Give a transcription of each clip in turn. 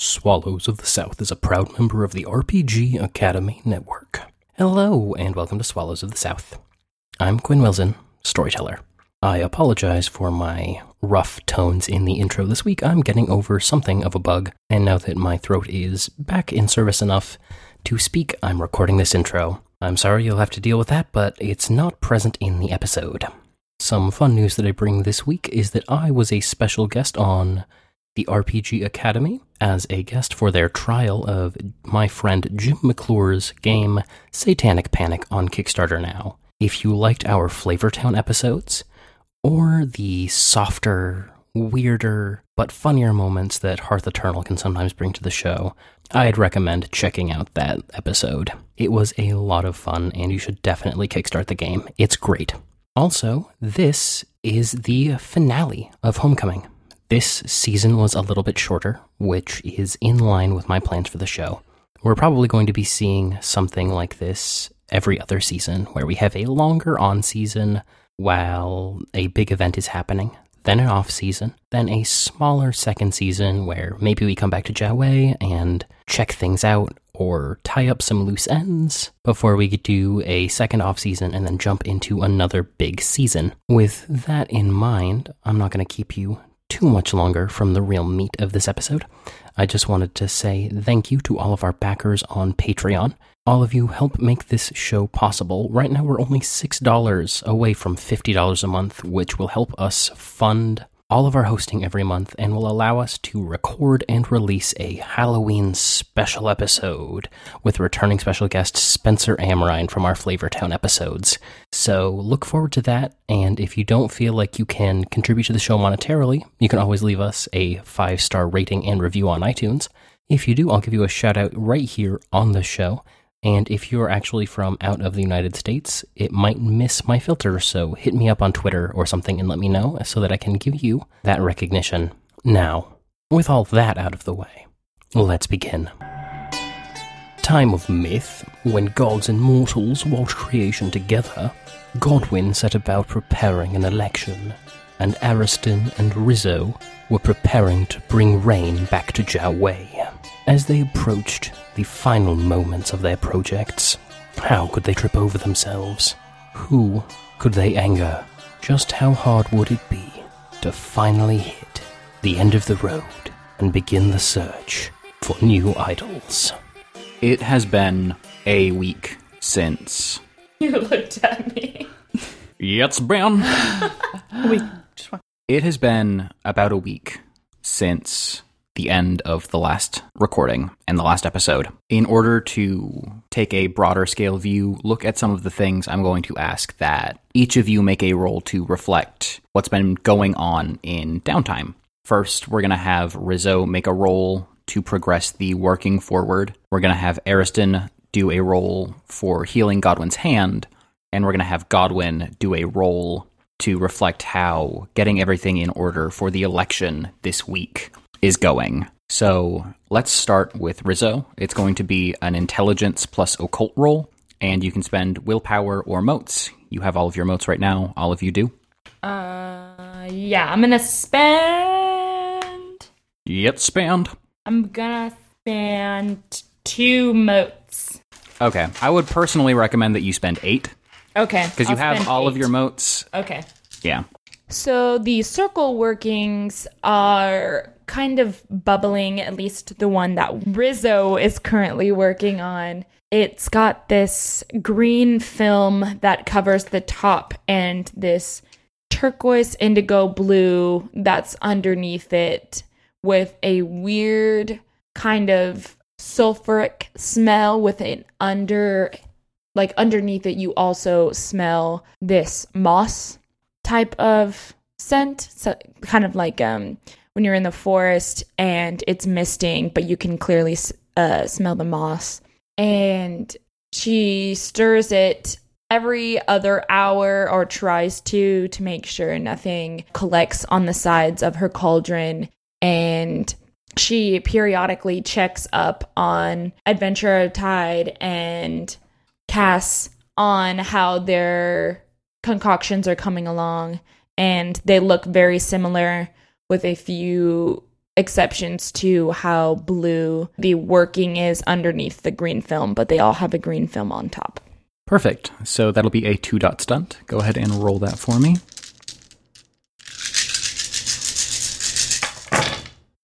Swallows of the South is a proud member of the RPG Academy Network. Hello, and welcome to Swallows of the South. I'm Quinn Wilson, storyteller. I apologize for my rough tones in the intro this week. I'm getting over something of a bug, and now that my throat is back in service enough to speak, I'm recording this intro. I'm sorry you'll have to deal with that, but it's not present in the episode. Some fun news that I bring this week is that I was a special guest on the RPG Academy as a guest for their trial of my friend Jim McClure's game Satanic Panic on Kickstarter now. If you liked our Flavortown episodes, or the softer, weirder, but funnier moments that Hearth Eternal can sometimes bring to the show, I'd recommend checking out that episode. It was a lot of fun, and you should definitely kickstart the game. It's great. Also, this is the finale of Homecoming. This season was a little bit shorter, which is in line with my plans for the show. We're probably going to be seeing something like this every other season, where we have a longer on season while a big event is happening, then an off season, then a smaller second season where maybe we come back to Jiawei and check things out or tie up some loose ends before we do a second off season and then jump into another big season. With that in mind, I'm not going to keep you too much longer from the real meat of this episode. I just wanted to say thank you to all of our backers on Patreon. All of you help make this show possible. Right now, we're only $6 away from $50 a month, which will help us fund all of our hosting every month and will allow us to record and release a Halloween special episode with returning special guest Spencer Amrine from our Flavortown episodes. So look forward to that. And if you don't feel like you can contribute to the show monetarily, you can always leave us a five star rating and review on iTunes. If you do, I'll give you a shout out right here on the show. And if you're actually from out of the United States, it might miss my filter, so hit me up on Twitter or something and let me know so that I can give you that recognition. Now, with all that out of the way, let's begin. Time of myth, when gods and mortals watched creation together, Godwin set about preparing an election, and Ariston and Rizzo were preparing to bring rain back to Jiawei. As they approached the final moments of their projects, how could they trip over themselves? Who could they anger? Just how hard would it be to finally hit the end of the road and begin the search for new idols? It has been a week since. You looked at me. It's been. Wait, just one. It has been about a week since the end of the last recording and the last episode. In order to take a broader scale view, look at some of the things I'm going to ask that each of you make a roll to reflect what's been going on in downtime. First, we're going to have Rizzo make a roll to progress the working forward. We're going to have Ariston do a roll for healing Godwin's hand, and we're going to have Godwin do a roll to reflect how getting everything in order for the election this week is going. So let's start with Rizzo. It's going to be an intelligence plus occult roll, and you can spend willpower or motes. You have all of your motes right now. All of you do. Uh, yeah, I'm gonna spend. Yet spend. I'm gonna spend two motes. Okay, I would personally recommend that you spend eight Okay. because you have all of your motes. Okay. Yeah. So the circle workings are kind of bubbling, at least the one that Rizzo is currently working on. It's got this green film that covers the top and this turquoise indigo blue that's underneath it with a weird kind of sulfuric smell with an under like underneath it you also smell this moss type of scent so kind of like um when you're in the forest and it's misting but you can clearly uh, smell the moss. And she stirs it every other hour or tries to to make sure nothing collects on the sides of her cauldron. And she periodically checks up on adventure tide and Cass on how their concoctions are coming along. And they look very similar with a few exceptions to how blue the working is underneath the green film, but they all have a green film on top. Perfect. So that'll be a two dot stunt. Go ahead and roll that for me.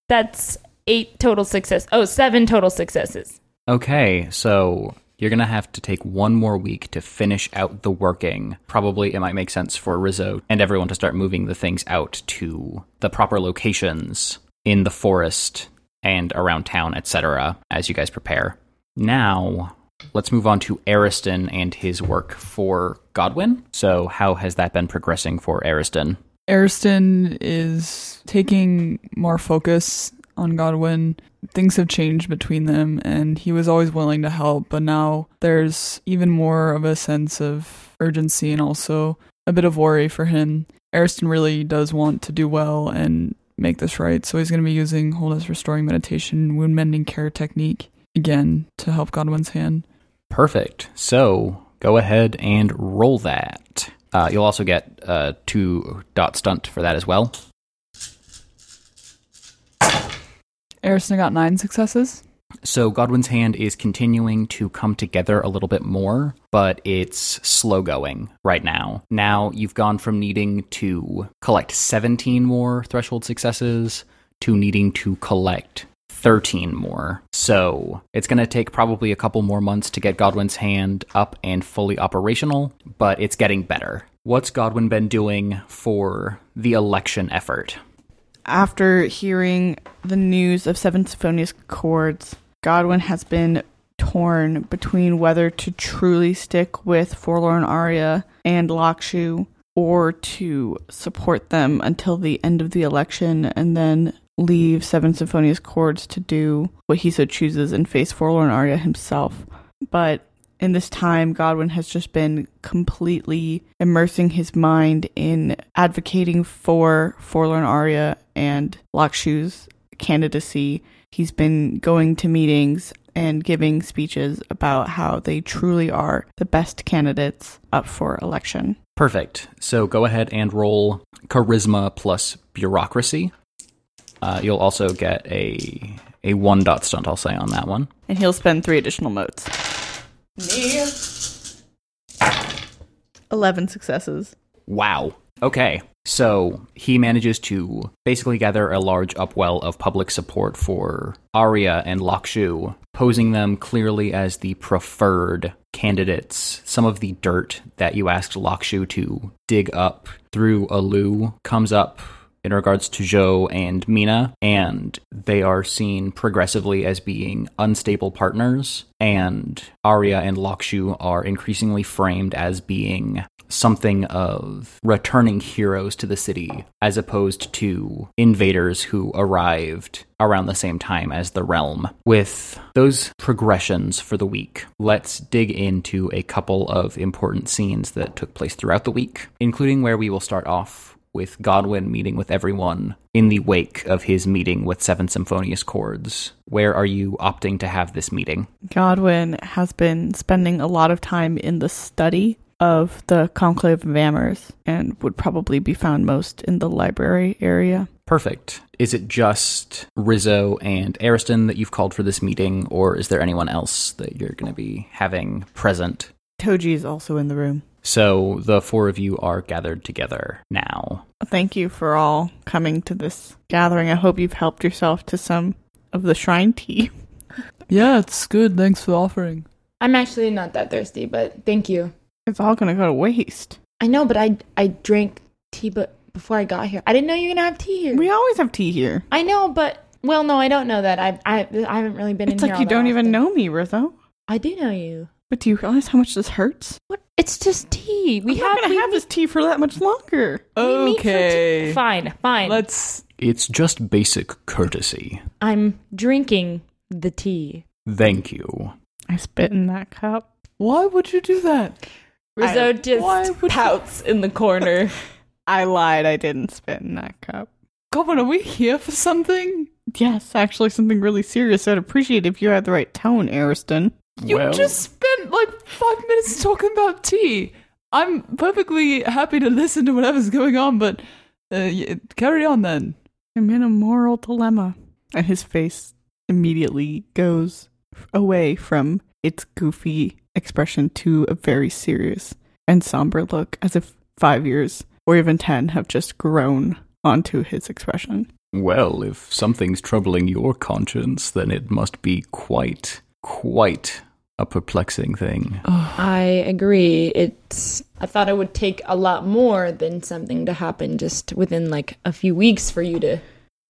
That's eight total success. Oh, seven total successes. Okay, so you're going to have to take one more week to finish out the working. Probably it might make sense for Rizzo and everyone to start moving the things out to the proper locations in the forest and around town, etc., as you guys prepare. Now, let's move on to Ariston and his work for Godwin. So, how has that been progressing for Ariston? Ariston is taking more focus on Godwin. Things have changed between them, and he was always willing to help, but now there's even more of a sense of urgency and also a bit of worry for him. Ariston really does want to do well and make this right, so he's going to be using wholeness restoring meditation, wound mending care technique again to help Godwin's hand. Perfect. So, go ahead and roll that. Uh, you'll also get a two dot stunt for that as well. Ariston got nine successes. So Godwin's hand is continuing to come together a little bit more, but it's slow going right now. Now you've gone from needing to collect 17 more threshold successes to needing to collect 13 more. So it's going to take probably a couple more months to get Godwin's hand up and fully operational, but it's getting better. What's Godwin been doing for the election effort? After hearing the news of Seven Symphonious Chords, Godwin has been torn between whether to truly stick with Forlorn Aria and Lakshu or to support them until the end of the election and then leave Seven Symphonious Chords to do what he so chooses and face Forlorn Aria himself. But in this time, Godwin has just been completely immersing his mind in advocating for Forlorn Aria and Lakshu's candidacy. He's been going to meetings and giving speeches about how they truly are the best candidates up for election. Perfect. So go ahead and roll charisma plus bureaucracy. Uh, you'll also get a a one dot stunt. I'll say on that one. And he'll spend three additional motes. 11 successes. Wow. Okay. So he manages to basically gather a large upwell of public support for Arya and Lakshu, posing them clearly as the preferred candidates. Some of the dirt that you asked Lakshu to dig up through Alu comes up in regards to Zhou and Mina, and they are seen progressively as being unstable partners, and Arya and Lakshu are increasingly framed as being something of returning heroes to the city as opposed to invaders who arrived around the same time as the realm. With those progressions for the week, let's dig into a couple of important scenes that took place throughout the week, including where we will start off with Godwin meeting with everyone in the wake of his meeting with Seven Symphonious Chords. Where are you opting to have this meeting? Godwin has been spending a lot of time in the study of the Conclave of Amers and would probably be found most in the library area. Perfect. Is it just Rizzo and Ariston that you've called for this meeting, or is there anyone else that you're going to be having present? Toji is also in the room. So the four of you are gathered together now. Thank you for all coming to this gathering. I hope you've helped yourself to some of the shrine tea. Yeah, it's good. Thanks for the offering. I'm actually not that thirsty, but thank you. It's all going to go to waste. I know, but I I drank tea but before I got here. I didn't know you were gonna have tea here. We always have tea here. I know, but well, no, I don't know that. I I, I haven't really been It's in like here. you all don't even often. know me, Rizzo. I do know you. But do you realize how much this hurts? What? It's just tea. We We have are going we to have this tea for that much longer. we meet for tea- Okay. Fine, fine. Let's. It's just basic courtesy. I'm drinking the tea. Thank you. I spit in that cup. Why would you do that? Rizzo I- just why would you- pouts in the corner. I lied. I didn't spit in that cup. Goblin, are we here for something? Yes, actually, something really serious. I'd appreciate if you had the right tone, Ariston. You Well- just spent like five minutes talking about tea. I'm perfectly happy to listen to whatever's going on, but uh, carry on then. I'm in a moral dilemma. And his face immediately goes away from its goofy expression to a very serious and somber look, as if five years or even ten have just grown onto his expression. Well, if something's troubling your conscience, then it must be quite, quite a perplexing thing. I agree. It's I thought it would take a lot more than something to happen just within like a few weeks for you to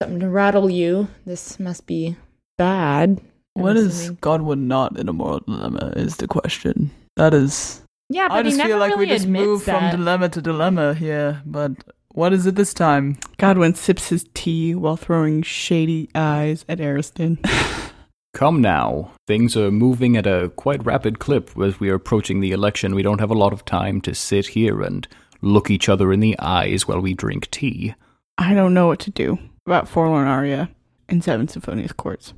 something to rattle you. This must be bad. I'm When is assuming. Godwin not in a moral dilemma? Is the question. That is. Yeah, but I he just never feel like really we just admits move that. from dilemma to dilemma here. But what is it this time? Godwin sips his tea while throwing shady eyes at Ariston. Come now. Things are moving at a quite rapid clip as we are approaching the election. We don't have a lot of time to sit here and look each other in the eyes while we drink tea. I don't know what to do about Forlorn Aria in Seven Symphonious Chords.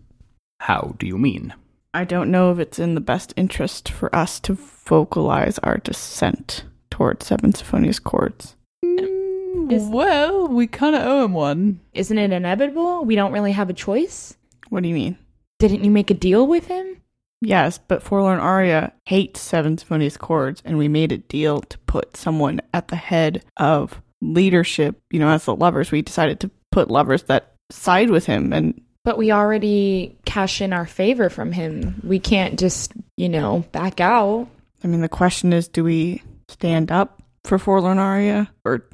How do you mean? I don't know if it's in the best interest for us to vocalize our dissent towards Seven Symphonious Chords. Is- well, we kind of owe him one. Isn't it inevitable? We don't really have a choice. What do you mean? Didn't you make a deal with him? Yes, but Forlorn Aria hates Seven Symphonious Chords, and we made a deal to put someone at the head of leadership. You know, as the lovers, we decided to put lovers that side with him, and But we already cash in our favor from him. We can't just, you know, back out. I mean, the question is, do we stand up for Forlorn Aria, or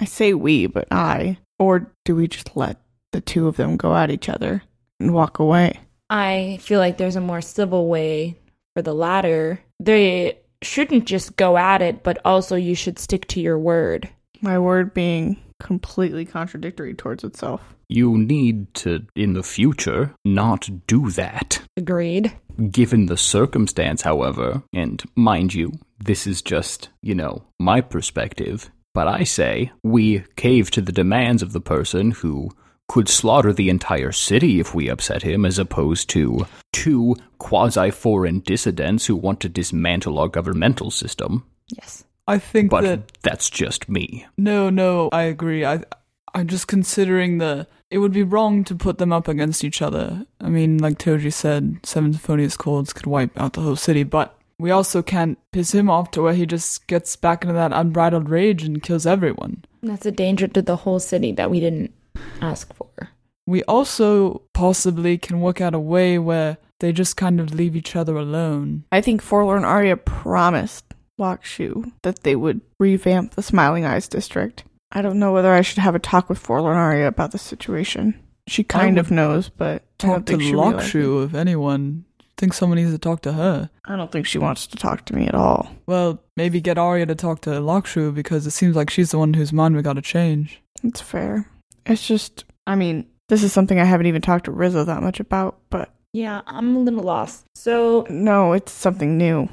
I say we, but I, or do we just let the two of them go at each other and walk away? I feel like there's a more civil way for the latter. They shouldn't just go at it, but also you should stick to your word. My word being completely contradictory towards itself. You need to, in the future, not do that. Agreed. Given the circumstance, however, and mind you, this is just, you know, my perspective, but I say we cave to the demands of the person who could slaughter the entire city if we upset him, as opposed to two quasi foreign dissidents who want to dismantle our governmental system. Yes. I think But that that's just me. no, no, I agree. I, I'm just considering the. It would be wrong to put them up against each other. I mean, like Toji said, Seven Symphonious Chords could wipe out the whole city, but we also can't piss him off to where he just gets back into that unbridled rage and kills everyone. That's a danger to the whole city that we didn't ask for. We also possibly can work out a way where they just kind of leave each other alone. I think Forlorn Aria promised Lockshu that they would revamp the Smiling Eyes district. I don't know whether I should have a talk with Forlorn Aria about the situation. She kind of knows, but I Talk don't to realizes. If anyone. think someone needs to talk to her. I don't think she wants to talk to me at all. Well, maybe get Arya to talk to Lockshu because it seems like she's the one whose mind we gotta change. It's fair. It's just, I mean, this is something I haven't even talked to Rizzo that much about, but Yeah, I'm a little lost. So, no, it's something new.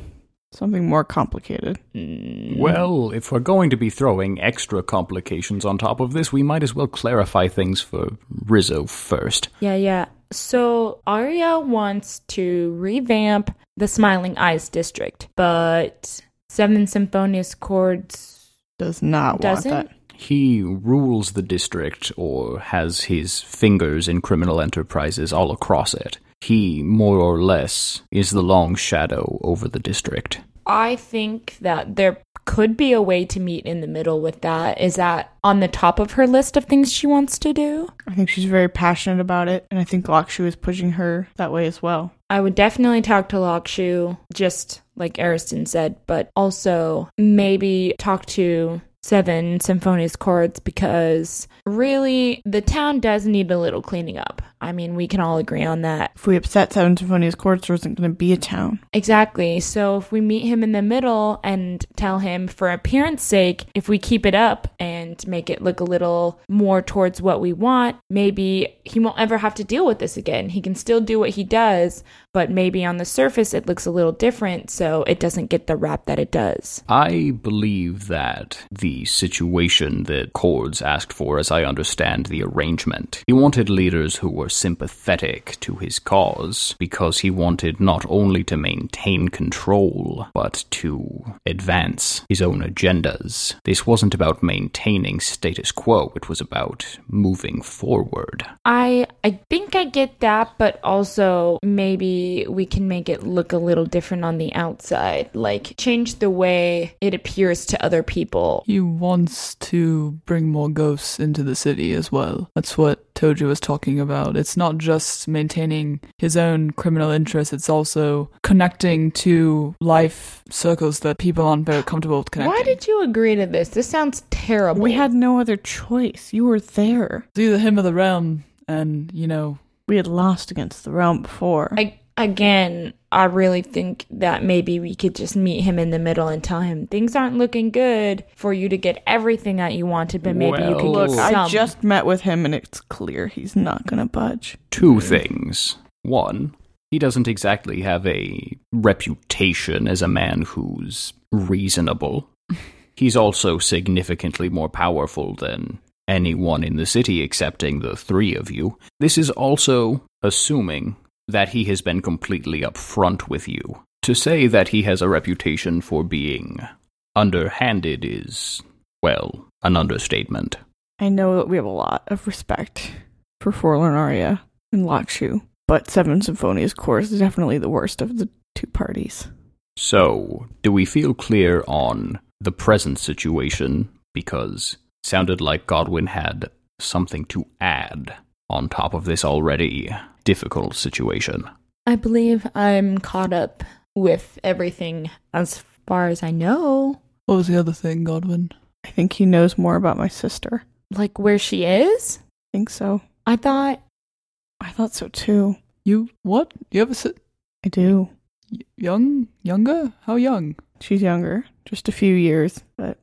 Something more complicated. mm, Well, if we're going to be throwing extra complications on top of this, we might as well clarify things for Rizzo first. yeah, yeah. So, Arya wants to revamp the Smiling Eyes district, but Seven Symphonious Chords Does not Doesn't? want that. He rules the district or has his fingers in criminal enterprises all across it. He, more or less, is the long shadow over the district. I think that there could be a way to meet in the middle with that. Is that on the top of her list of things she wants to do? I think she's very passionate about it, and I think Lockshoe is pushing her that way as well. I would definitely talk to Lockshoe, just like Ariston said, but also maybe talk to Seven Symphonious Chords because really the town does need a little cleaning up. I mean, we can all agree on that. If we upset Seven Symphonious Chords, there isn't going to be a town. Exactly. So if we meet him in the middle and tell him, for appearance sake, if we keep it up and make it look a little more towards what we want, maybe he won't ever have to deal with this again. He can still do what he does, but maybe on the surface it looks a little different, so it doesn't get the rap that it does. I believe that the situation that Chords asked for, as I understand the arrangement. He wanted leaders who were sympathetic to his cause, because he wanted not only to maintain control, but to advance his own agendas. This wasn't about maintaining status quo, it was about moving forward. I I think I get that, but also maybe we can make it look a little different on the outside, like change the way it appears to other people. He wants to bring more ghosts into the city as well. That's what Toji was talking about. It's not just maintaining his own criminal interests, it's also connecting to life circles that people aren't very comfortable with connecting. Why did you agree to this? This sounds terrible. We had no other choice. You were there. It's either him or the realm, and, you know, We had lost against the realm before. I, again, I really think that maybe we could just meet him in the middle and tell him things aren't looking good for you to get everything that you wanted, but maybe you could Well, get Look, I just met with him and it's clear he's not going to budge. Two things. One, he doesn't exactly have a reputation as a man who's reasonable. He's also significantly more powerful than anyone in the city excepting the three of you. This is also assuming that he has been completely upfront with you. To say that he has a reputation for being underhanded is, well, an understatement. I know that we have a lot of respect for Forlorn Aria and Lakshu, but Seven Symphonious Chords is definitely the worst of the two parties. So, do we feel clear on the present situation? Because it sounded like Godwin had something to add on top of this already difficult situation. I believe I'm caught up with everything as far as I know. what was the other thing, Godwin? I think he knows more about my sister. Like where she is? I think so. I thought I thought so too. You, what? You ever sit I do. y- young? Younger? How young? She's younger, just a few years, but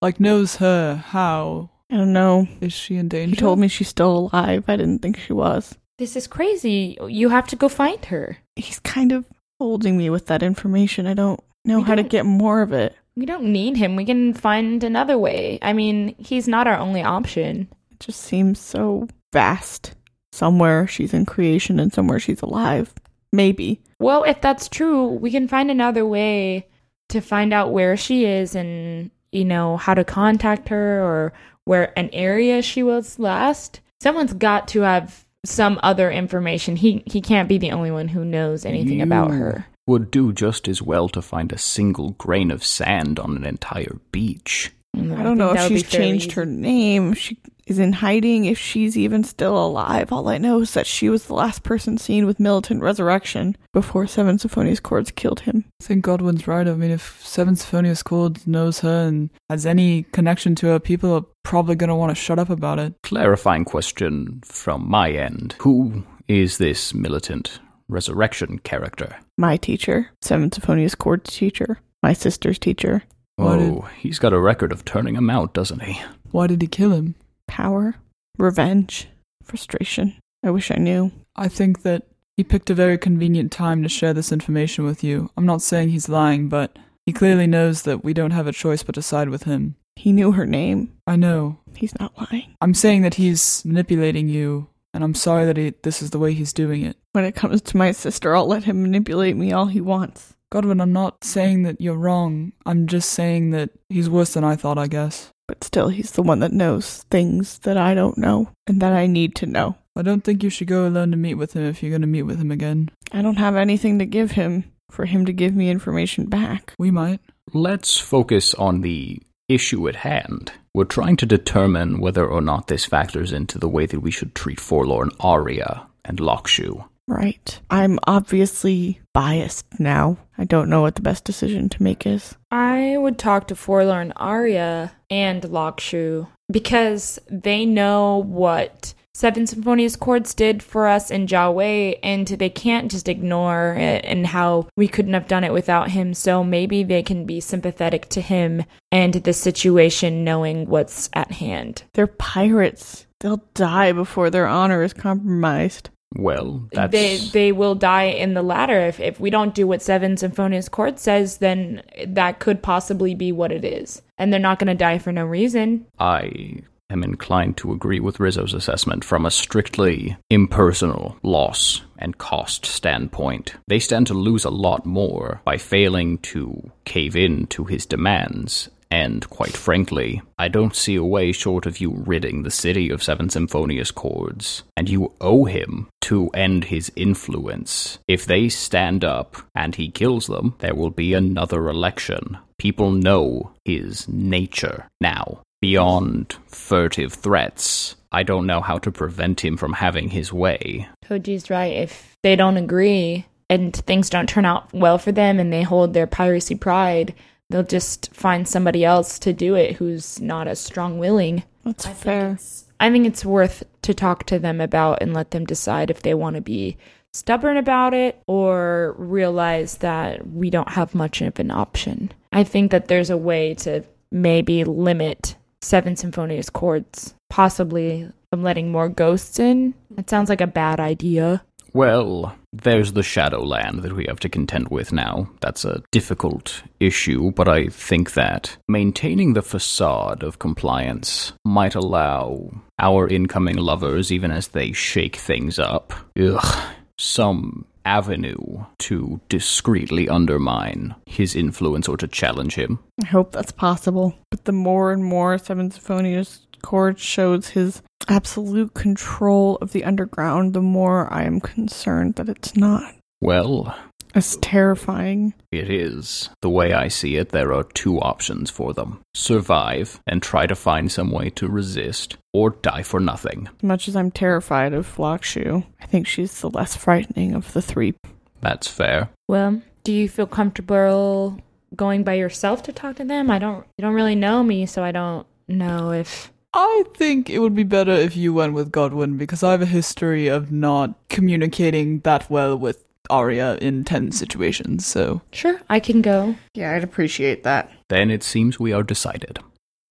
Like, knows her. How? I don't know. Is she in danger? He told me she's still alive. I didn't think she was. This is crazy. You have to go find her. He's kind of holding me with that information. I don't know We how to don't- get more of it. We don't need him. We can find another way. I mean, he's not our only option. It just seems so vast. Somewhere she's in creation and somewhere she's alive. Maybe. Well, if that's true, we can find another way to find out where she is and, you know, how to contact her or where an area she was last. Someone's got to have some other information. He he can't be the only one who knows anything about her. Would do just as well to find a single grain of sand on an entire beach. Mm, I don't know if that would be she's fairly changed her name, she is in hiding, if she's even still alive. All I know is that she was the last person seen with Militant Resurrection before Seven Symphonious Chords killed him. I think Godwin's right. I mean, if Seven Symphonious Chords knows her and has any connection to her, people are probably going to want to shut up about it. Clarifying question from my end Who is this militant resurrection character? My teacher, Seven Symphonious Chords teacher, my sister's teacher. Why oh, did- Oh, he's got a record of turning him out, doesn't he? Why did he kill him? Power, revenge, frustration. I wish I knew. I think that he picked a very convenient time to share this information with you. I'm not saying he's lying, but he clearly knows that we don't have a choice but to side with him. He knew her name. I know. He's not lying. I'm saying that he's manipulating you, and I'm sorry that he, this is the way he's doing it. When it comes to my sister, I'll let him manipulate me all he wants. Godwin, I'm not saying that you're wrong. I'm just saying that he's worse than I thought, I guess. But still, he's the one that knows things that I don't know and that I need to know. I don't think you should go alone to meet with him if you're going to meet with him again. I don't have anything to give him for him to give me information back. We might. Let's focus on the issue at hand. We're trying to determine whether or not this factors into the way that we should treat Forlorn Aria and Lockshoe. Right. I'm obviously biased now. I don't know what the best decision to make is. I would talk to Forlorn Aria and Lokshu because they know what Seven Symphonious Chords did for us in Jiawei, and they can't just ignore it and how we couldn't have done it without him. So maybe they can be sympathetic to him and the situation, knowing what's at hand. They're pirates. They'll die before their honor is compromised. Well, that's they they will die in the latter if if we don't do what Seven Symphonious Chord says, then that could possibly be what it is, and they're not going to die for no reason. I am inclined to agree with Rizzo's assessment from a strictly impersonal loss and cost standpoint. They stand to lose a lot more by failing to cave in to his demands. And quite frankly, I don't see a way short of you ridding the city of Seven Symphonious Chords. And you owe him to end his influence. If they stand up and he kills them, there will be another election. People know his nature now beyond furtive threats. I don't know how to prevent him from having his way. Toji's right. If they don't agree and things don't turn out well for them and they hold their piracy pride, they'll just find somebody else to do it who's not as strong willing. That's fair. I think it's worth to talk to them about and let them decide if they want to be stubborn about it or realize that we don't have much of an option. I think that there's a way to maybe limit seven symphonious chords, possibly from letting more ghosts in. It sounds like a bad idea. Well, there's the Shadowland that we have to contend with now. That's a difficult issue, but I think that maintaining the facade of compliance might allow our incoming lovers, even as they shake things up, ugh, some avenue to discreetly undermine his influence or to challenge him. I hope that's possible. But the more and more Seven Symphonious Chord shows his absolute control of the underground, the more I am concerned that it's not. Well, It's terrifying. It is. The way I see it, there are two options for them survive and try to find some way to resist, or die for nothing. As much as I'm terrified of Flockshoe, I think she's the less frightening of the three. That's fair. Well, do you feel comfortable going by yourself to talk to them? I don't you don't really know me, so I don't know if I think it would be better if you went with Godwin because I have a history of not communicating that well with Arya in tense situations. So Sure, I can go. Yeah, I'd appreciate that. Then it seems we are decided.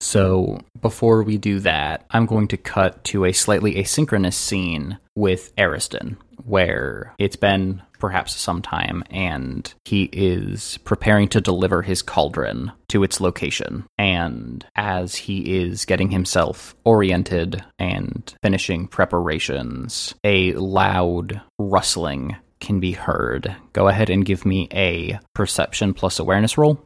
So, before we do that, I'm going to cut to a slightly asynchronous scene with Ariston, where it's been perhaps some time and he is preparing to deliver his cauldron to its location. And as he is getting himself oriented and finishing preparations, a loud rustling can be heard. Go ahead and give me a perception plus awareness roll.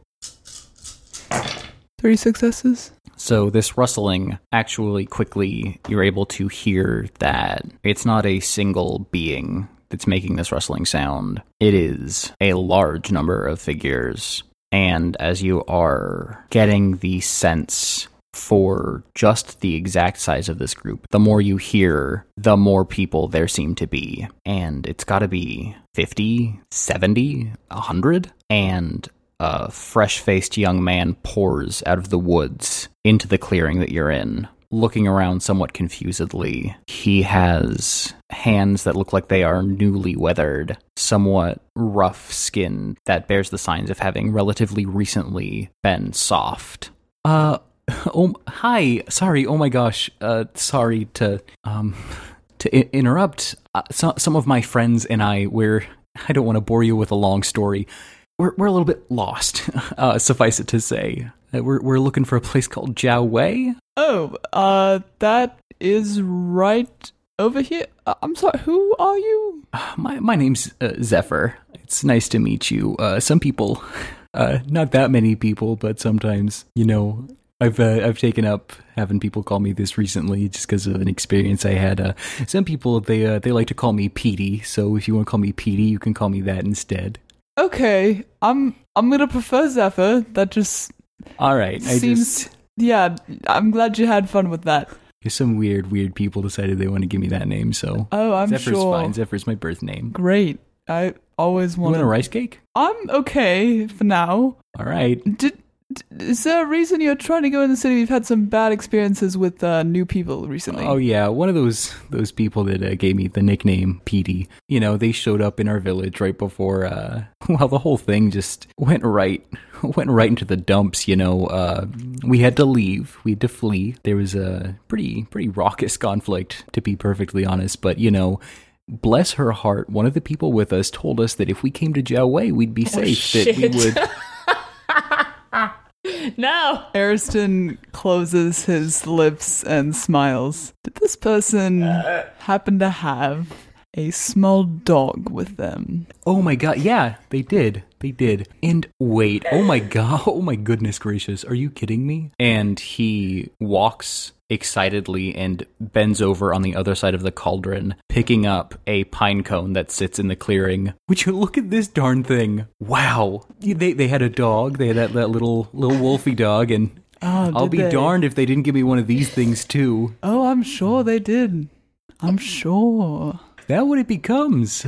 three successes. So this rustling actually quickly you're able to hear that it's not a single being that's making this rustling sound. It is a large number of figures. And as you are getting the sense for just the exact size of this group, the more you hear, the more people there seem to be. And it's got to be 50, 70, 100. And a fresh faced young man pours out of the woods into the clearing that you're in. Looking around somewhat confusedly, he has hands that look like they are newly weathered, somewhat rough skin that bears the signs of having relatively recently been soft. Uh, oh, hi. Sorry. Oh my gosh. Uh, sorry to, um, to I- interrupt. Uh, so- some of my friends and I, we're, I don't want to bore you with a long story we're we're a little bit lost. Uh, suffice it to say, we're we're looking for a place called Jiao Wei. Oh, uh, that is right over here. Uh, I'm sorry. Who are you? Uh, My my name's uh, Zephyr. It's nice to meet you. Uh, some people, uh, not that many people, but sometimes you know. I've uh, I've taken up having people call me this recently just because of an experience I had. Uh, some people they uh, they like to call me Petey, so if you want to call me Petey, you can call me that instead. Okay, I'm I'm gonna prefer Zephyr. That just All right, I seems. just Yeah, I'm glad you had fun with that. some weird weird people decided they want to give me that name, so Oh, I'm Zephyr's sure. fine. Zephyr's my birth name. Great. I always You want. want a rice cake? I'm okay for now. All right. Did, is there a reason you're trying to go in the city? We've had some bad experiences with uh, new people recently. Oh yeah, one of those those people that uh, gave me the nickname Petey. You know, they showed up in our village right before. Uh, well, the whole thing just went right went right into the dumps. You know, uh, we had to leave. We had to flee. There was a pretty pretty raucous conflict, to be perfectly honest. But you know. bless her heart, one of the people with us told us that if we came to Jiao we'd be safe. That we would. No. Ariston closes his lips and smiles. Did this person happen to have a small dog with them? Oh my god, yeah, they did. They did. And wait, oh my god, oh my goodness gracious, are you kidding me? And he walks excitedly and bends over on the other side of the cauldron, picking up a pine cone that sits in the clearing. Would you look at this darn thing? Wow. They they had a dog, they had that, that little little wolfy dog, and Oh, I'll be they? darned if they didn't give me one of these things too. Oh, I'm sure they did. I'm sure. That what it becomes.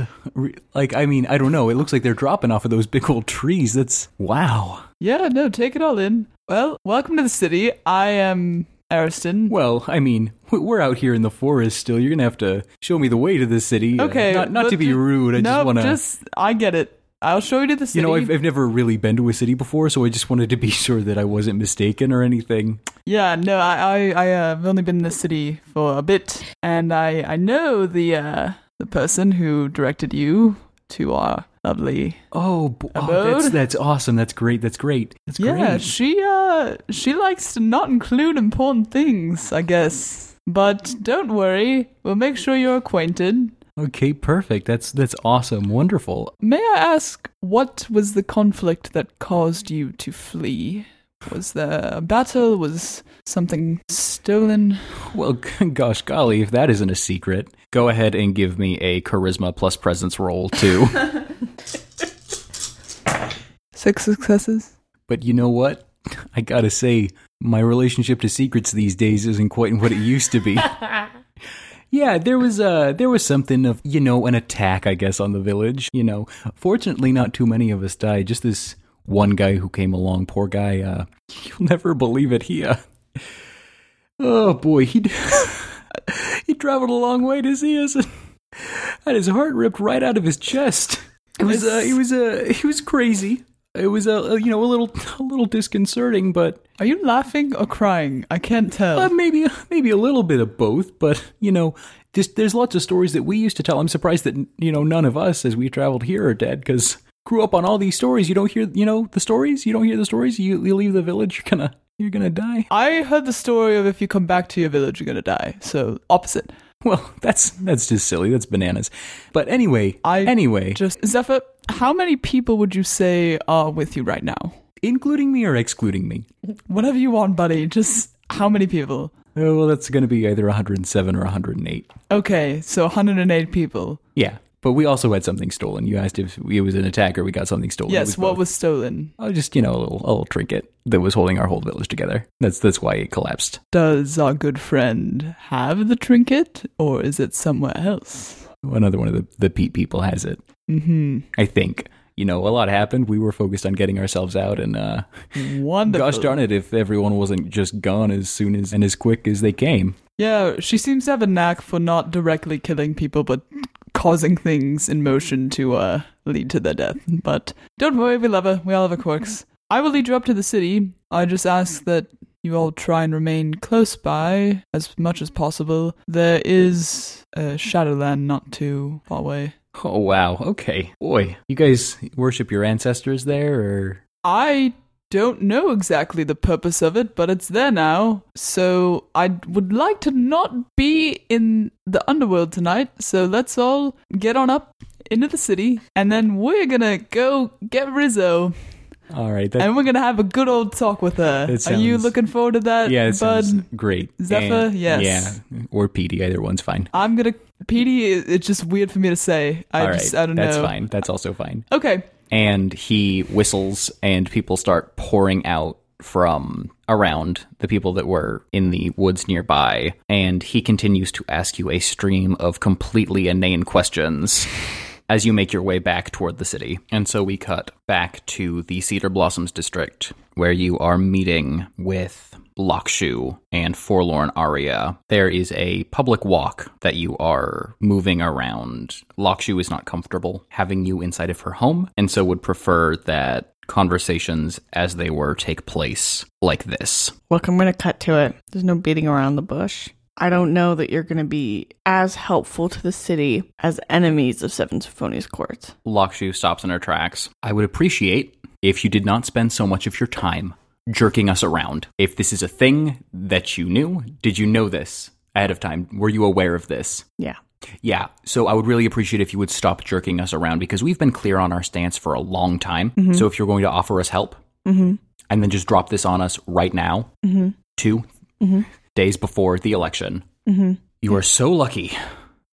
Like, I mean, I don't know. It looks like they're dropping off of those big old trees. That's wow. Yeah, no, take it all in. Well, welcome to the city. I am Ariston. Well, I mean, we're out here in the forest still. You're gonna have to show me the way to the city. Uh, Okay, not not to be rude. I no, just want to. just I get it. I'll show you to the city. You know, I've, I've never really been to a city before, so I just wanted to be sure that I wasn't mistaken or anything. Yeah, no, I I, I uh, have only been in the city for a bit, and I I know the uh, the person who directed you to our lovely. Oh, oh that's that's awesome. That's great. That's great. That's great. Yeah, great. she uh she likes to not include important things, I guess. But don't worry, we'll make sure you're acquainted. Okay, perfect. That's that's awesome. Wonderful. May I ask what was the conflict that caused you to flee? Was there a battle? Was something stolen? Well, gosh golly, if that isn't a secret, go ahead and give me a charisma plus presence roll too. Six successes. But you know what? I gotta say, my relationship to secrets these days isn't quite what it used to be. yeah, there was uh there was something of you know an attack, I guess, on the village. You know, fortunately, not too many of us died. Just this one guy who came along. Poor guy. Uh, you'll never believe it. He uh, oh boy, he he traveled a long way to see us. And had his heart ripped right out of his chest. It was uh, it was uh, he was crazy. It was a uh, you know a little a little disconcerting, but Are you laughing or crying? I can't tell. uh, maybe maybe a little bit of both. But you know, just there's lots of stories that we used to tell. I'm surprised that you know none of us, as we traveled here, are dead because grew up on all these stories. You don't hear you know the stories. You don't hear the stories. You you leave the village, you're gonna you're gonna die. I heard the story of if you come back to your village, you're gonna die. So opposite. Well, that's that's just silly. That's bananas. But anyway, I anyway, Just Zephyr, how many people would you say are with you right now? including me or excluding me. Whatever you want, buddy. Just how many people? Oh, well, that's going to be either 107 or 108. Okay, so 108 people. Yeah, but we also had something stolen. You asked if it was an attack or we got something stolen. Yes, what both. was stolen? Oh, just you know, a little, a little trinket that was holding our whole village together. That's that's why it collapsed. Does our good friend have the trinket, or is it somewhere else? Another one of the the Pete people has it. Mm-hmm. I think. You know, a lot happened. We were focused on getting ourselves out, and uh, Wonderful. gosh darn it, if everyone wasn't just gone as soon as and as quick as they came. Yeah, she seems to have a knack for not directly killing people, but causing things in motion to uh, lead to their death. But don't worry, we love her. We all have our quirks. I will lead you up to the city. I just ask that you all try and remain close by as much as possible. There is a Shadowland not too far away. Oh wow, okay, boy, you guys worship your ancestors there, or I don't know exactly the purpose of it, but it's there now. So I would like to not be in the underworld tonight. So let's all get on up into the city, and then we're gonna go get Rizzo, all right, that, and we're gonna have a good old talk with her. That Are you looking forward to that, yeah, bud? sounds great. Zephyr, And- yes. yeah, or Petey, either one's fine. I'm gonna. Petey, it's just weird for me to say. I All right, just, I don't that's know. That's fine. That's also fine. Okay. And he whistles and people start pouring out from around the people that were in the woods nearby. And he continues to ask you a stream of completely inane questions as you make your way back toward the city. And so we cut back to the cedar blossoms district where you are meeting with Lokshu and Forlorn Aria. There is a public walk that you are moving around. Lokshu is not comfortable having you inside of her home, and so would prefer that conversations as they were take place like this. Look, I'm gonna cut to it. There's no beating around the bush. I don't know that you're going to be as helpful to the city as enemies of Seven Symphonious Chords. Lakshu stops in her tracks. I would appreciate if you did not spend so much of your time jerking us around. If this is a thing that you knew, did you know this ahead of time? Were you aware of this? Yeah. Yeah, so I would really appreciate if you would stop jerking us around because we've been clear on our stance for a long time. So if you're going to offer us help Mm-hmm. and then just drop this on us right now, Mhm. 2 Mhm. days before the election, Mm-hmm. you are so lucky.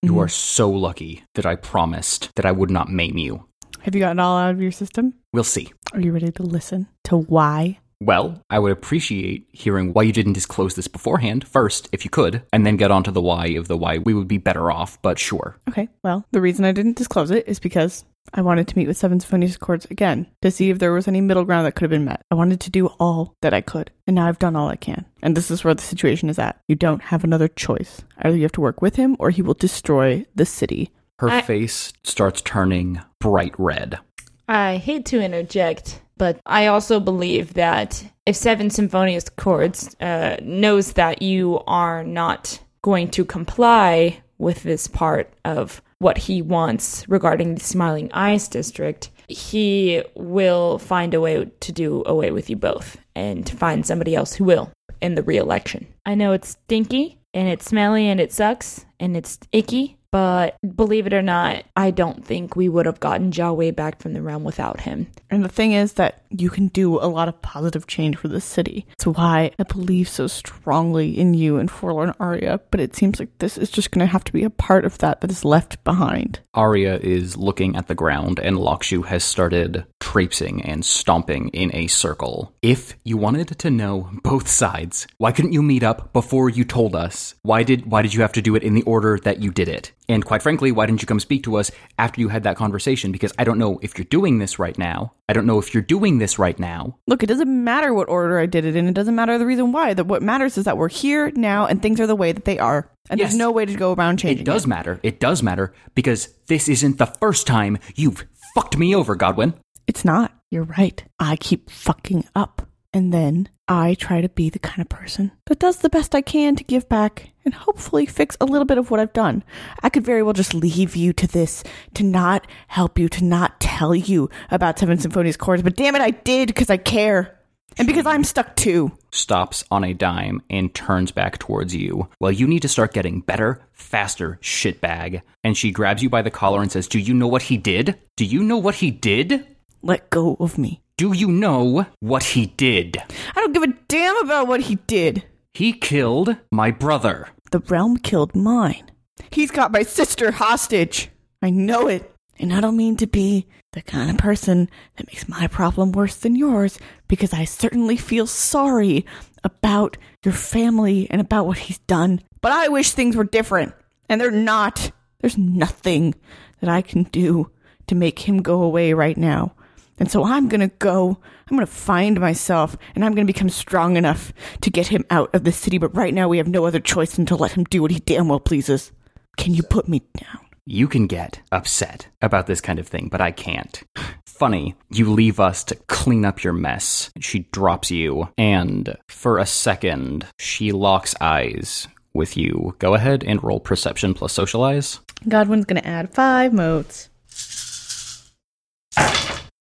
You are so lucky that I promised that I would not maim you. Have you gotten all out of your system? We'll see. Are you ready to listen to why? Well, I would appreciate hearing why you didn't disclose this beforehand first, if you could, and then get onto the why of the why we would be better off, but sure. Okay. Well, the reason I didn't disclose it is because I wanted to meet with Seven Symphonious Chords again to see if there was any middle ground that could have been met. I wanted to do all that I could, and now I've done all I can. And this is where the situation is at. You don't have another choice. Either you have to work with him or he will destroy the city. Her I- face starts turning bright red. I hate to interject, but I also believe that if Seven Symphonious Chords uh, knows that you are not going to comply with this part of what he wants regarding the Smiling Eyes district, he will find a way to do away with you both and find somebody else who will in the re-election. I know it's stinky and it's smelly and it sucks and it's icky, but believe it or not, I don't think we would have gotten Jawei back from the realm without him. And the thing is that you can do a lot of positive change for the city. It's why I believe so strongly in you and Forlorn Aria, but it seems like this is just going to have to be a part of that that is left behind. Arya is looking at the ground, and Lakshu has started traipsing and stomping in a circle. If you wanted to know both sides, why couldn't you meet up before you told us? Why did why did you have to do it in the order that you did it? And quite frankly, why didn't you come speak to us after you had that conversation? Because I don't know if you're doing this right now. I don't know if you're doing this right now. Look, it doesn't matter what order I did it in. It doesn't matter the reason why. That what matters is that we're here now and things are the way that they are. And Yes. there's no way to go around changing It does matter. It does matter because this isn't the first time you've fucked me over, Godwin. It's not. You're right. I keep fucking up. And then I try to be the kind of person that does the best I can to give back and hopefully fix a little bit of what I've done. I could very well just leave you to this, to not help you, to not tell you about Seven Symphonious Chords, but damn it, I did because I care. And because I'm stuck too. stops on a dime and turns back towards you. Well, you need to start getting better, faster, shitbag. And she grabs you by the collar and says, Do you know what he did? Do you know what he did? Let go of me. Do you know what he did? I don't give a damn about what he did. He killed my brother. The realm killed mine. He's got my sister hostage. I know it. And I don't mean to be the kind of person that makes my problem worse than yours, because I certainly feel sorry about your family and about what he's done. But I wish things were different. And they're not. There's nothing that I can do to make him go away right now. And so I'm going to go. I'm going to find myself and I'm going to become strong enough to get him out of the city. But right now we have no other choice than to let him do what he damn well pleases. Can you put me down? You can get upset about this kind of thing, but I can't. Funny, you leave us to clean up your mess. She drops you, and for a second, she locks eyes with you. Go ahead and roll perception plus socialize. Godwin's going to add five motes.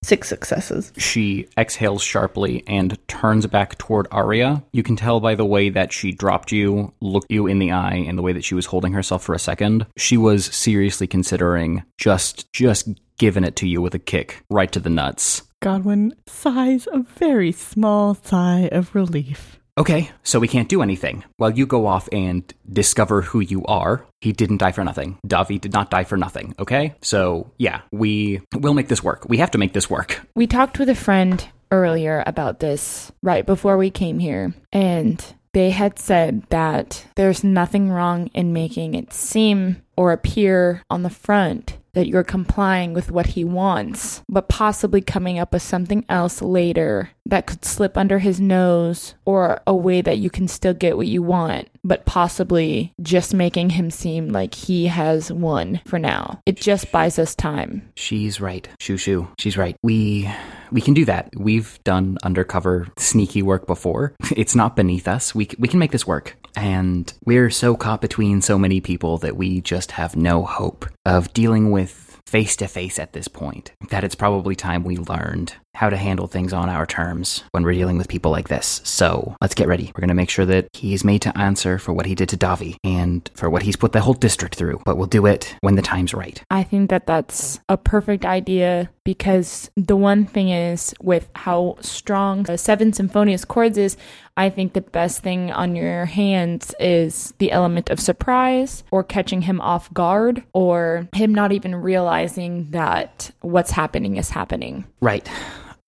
Six successes. She exhales sharply and turns back toward Arya. You can tell by the way that she dropped you, looked you in the eye, and the way that she was holding herself for a second. She was seriously considering just just giving it to you with a kick right to the nuts. Godwin sighs a very small sigh of relief. Okay, so we can't do anything. While you go off and discover who you are, he didn't die for nothing. Davi did not die for nothing, okay? So, yeah, we will make this work. We have to make this work. We talked with a friend earlier about this right before we came here, and they had said that there's nothing wrong in making it seem or appear on the front that you're complying with what he wants, but possibly coming up with something else later that could slip under his nose or a way that you can still get what you want, but possibly just making him seem like he has won for now. It just buys us time. She's right. Shoo shoo. She's right. We we can do that. We've done undercover sneaky work before. It's not beneath us. We we can make this work. And we're so caught between so many people that we just have no hope of dealing with face to face at this point. That it's probably time we learned how to handle things on our terms when we're dealing with people like this. So let's get ready. We're going to make sure that he is made to answer for what he did to Davi and for what he's put the whole district through. But we'll do it when the time's right. I think that that's a perfect idea because the one thing is with how strong the Seven Symphonious Chords is, I think the best thing on your hands is the element of surprise or catching him off guard or him not even realizing that what's happening is happening. Right.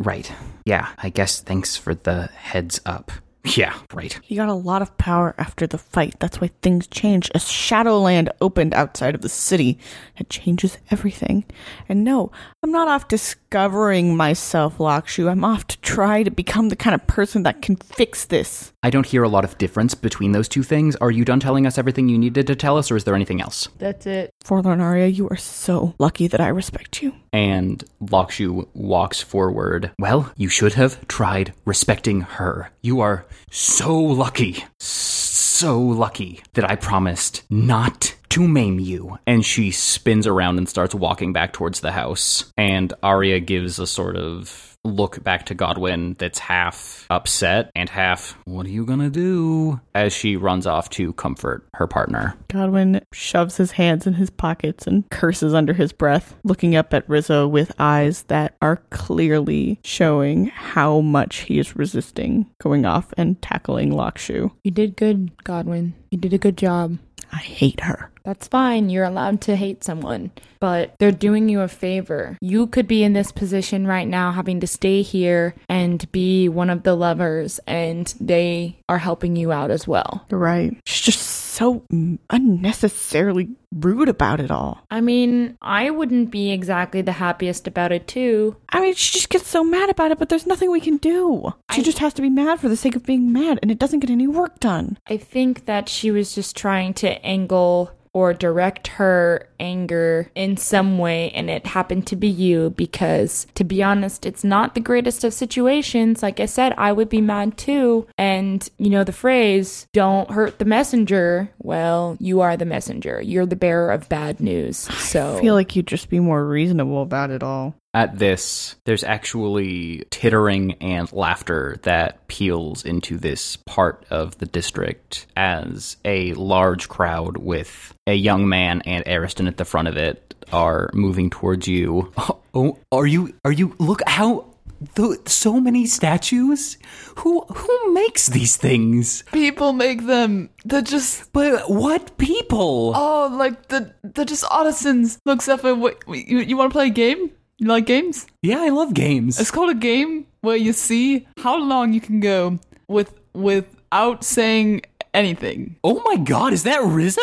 Right. Yeah, I guess thanks for the heads up. Yeah, right. He got a lot of power after the fight. That's why things changed. A Shadowland opened outside of the city. It changes everything. And no, I'm not off discovering myself, Lakshu. I'm off to try to become the kind of person that can fix this. I don't hear a lot of difference between those two things. Are you done telling us everything you needed to tell us, or is there anything else? That's it. Forlorn Arya, you are so lucky that I respect you. And Lakshu walks forward. Well, you should have tried respecting her. You are so lucky. So lucky that I promised not to maim you. And she spins around and starts walking back towards the house. And Arya gives a sort of look back to Godwin that's half upset and half, what are you gonna do? As she runs off to comfort her partner. Godwin shoves his hands in his pockets and curses under his breath, looking up at Rizzo with eyes that are clearly showing how much he is resisting going off and tackling Lakshu. You did good, Godwin. You did a good job. I hate her. That's fine. You're allowed to hate someone, but they're doing you a favor. You could be in this position right now, having to stay here and be one of the lovers, and they are helping you out as well. Right. She's just so unnecessarily rude about it all. I mean, I wouldn't be exactly the happiest about it, too. I mean, she just gets so mad about it, but there's nothing we can do. She I- just has to be mad for the sake of being mad, and it doesn't get any work done. I think that she was just trying to angle or direct her anger in some way, and it happened to be you because, to be honest, it's not the greatest of situations. Like I said, I would be mad too. And you know the phrase, don't hurt the messenger. Well, you are the messenger, you're the bearer of bad news. So I feel like you'd just be more reasonable about it all. At this, there's actually tittering and laughter that peels into this part of the district as a large crowd with a young man and Ariston at the front of it are moving towards you. Oh, are you? Are you? Look how. The, so many statues. Who who makes these things? People make them. They're just But what people? oh, like the they're just artisans. Look, Zephyr, what, you you want to play a game? You like games? yeah, I love games. It's called a game where you see how long you can go with without saying anything. oh my god, is that Rizzo?